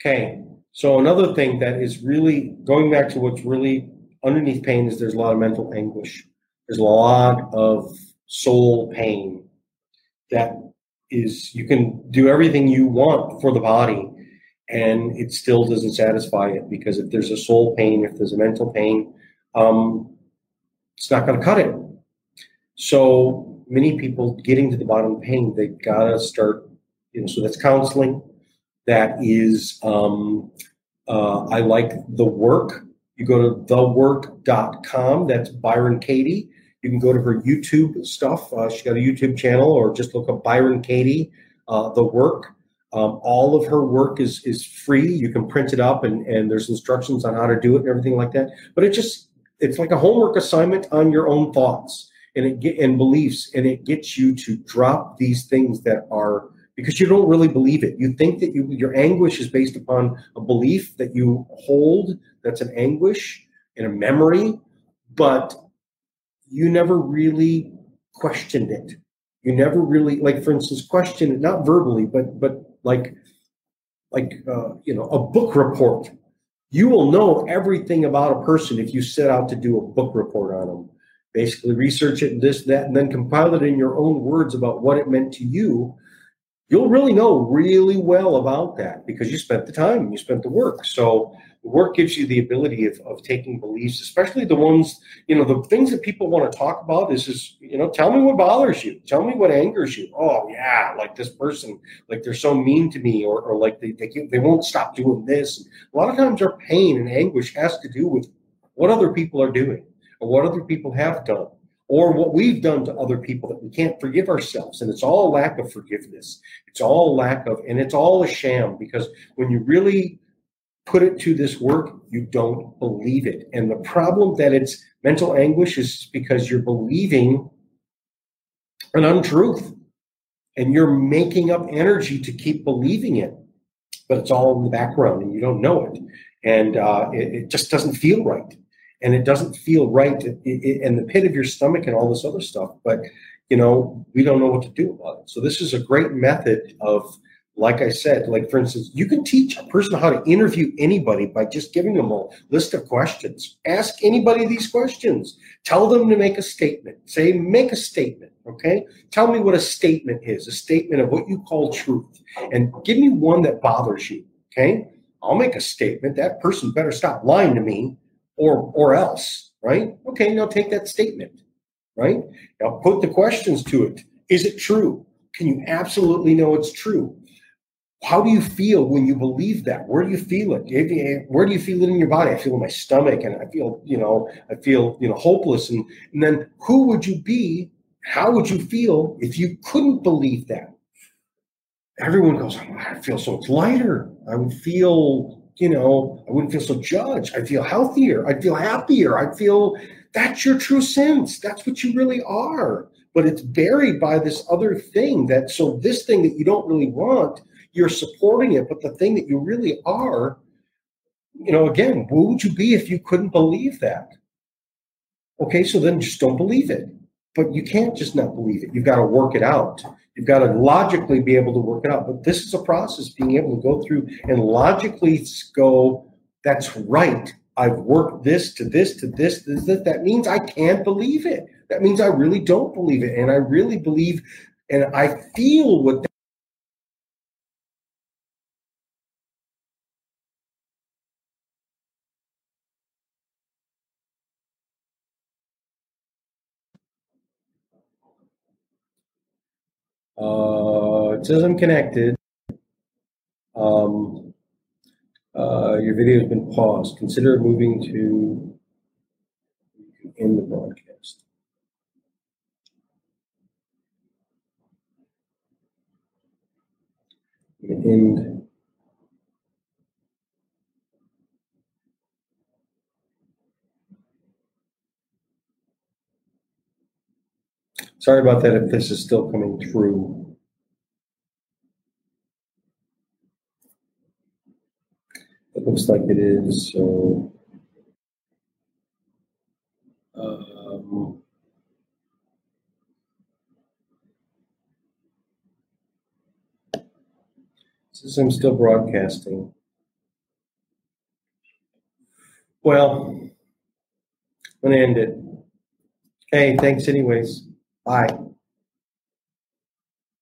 Okay, so another thing that is really going back to what's really underneath pain is there's a lot of mental anguish. There's a lot of soul pain that is you can do everything you want for the body and it still doesn't satisfy it because if there's a soul pain, if there's a mental pain, um, it's not going to cut it. So many people getting to the bottom of pain, they gotta start. You know, so that's counseling. That is, um, uh, I like the work you go to thework.com. That's Byron Katie. You can go to her YouTube stuff. Uh, she's got a YouTube channel, or just look up Byron Katie, uh, The Work. Um, all of her work is is free. You can print it up, and and there's instructions on how to do it and everything like that. But it just it's like a homework assignment on your own thoughts and it get and beliefs, and it gets you to drop these things that are because you don't really believe it. You think that you, your anguish is based upon a belief that you hold that's an anguish and a memory, but you never really questioned it. You never really, like, for instance, question it not verbally, but but like, like uh, you know, a book report. You will know everything about a person if you set out to do a book report on them. Basically, research it and this, that, and then compile it in your own words about what it meant to you you'll really know really well about that because you spent the time, you spent the work. So work gives you the ability of, of taking beliefs, especially the ones, you know, the things that people want to talk about is just, you know, tell me what bothers you. Tell me what angers you. Oh yeah, like this person, like they're so mean to me or, or like they, they, they won't stop doing this. A lot of times our pain and anguish has to do with what other people are doing or what other people have done or what we've done to other people that we can't forgive ourselves. And it's all lack of forgiveness. It's all lack of, and it's all a sham because when you really put it to this work, you don't believe it. And the problem that it's mental anguish is because you're believing an untruth and you're making up energy to keep believing it, but it's all in the background and you don't know it. And uh, it, it just doesn't feel right and it doesn't feel right in the pit of your stomach and all this other stuff. But you know, we don't know what to do about it. So this is a great method of like I said, like for instance, you can teach a person how to interview anybody by just giving them a list of questions. Ask anybody these questions. Tell them to make a statement. Say, make a statement. Okay. Tell me what a statement is a statement of what you call truth. And give me one that bothers you. Okay. I'll make a statement. That person better stop lying to me or or else. Right. Okay. Now take that statement. Right. Now put the questions to it. Is it true? Can you absolutely know it's true? How do you feel when you believe that? Where do you feel it? Where do you feel it in your body? I feel in my stomach and I feel, you know, I feel, you know, hopeless. And, and then who would you be? How would you feel if you couldn't believe that? Everyone goes, oh, I feel so much lighter. I would feel, you know, I wouldn't feel so judged. I'd feel healthier. I'd feel happier. I'd feel that's your true sense. That's what you really are. But it's buried by this other thing that, so this thing that you don't really want you're supporting it. But the thing that you really are, you know, again, who would you be if you couldn't believe that? Okay, so then just don't believe it. But you can't just not believe it. You've got to work it out. You've got to logically be able to work it out. But this is a process, being able to go through and logically go, that's right. I've worked this to this to this, this, this. That means I can't believe it. That means I really don't believe it. And I really believe and I feel what Uh, it says I'm connected. Um, uh, your video has been paused. Consider moving to end the broadcast. End. Sorry about that if this is still coming through. It looks like it is, so. Um, since I'm still broadcasting. Well, I'm going to end it. Hey, thanks anyways. Bye.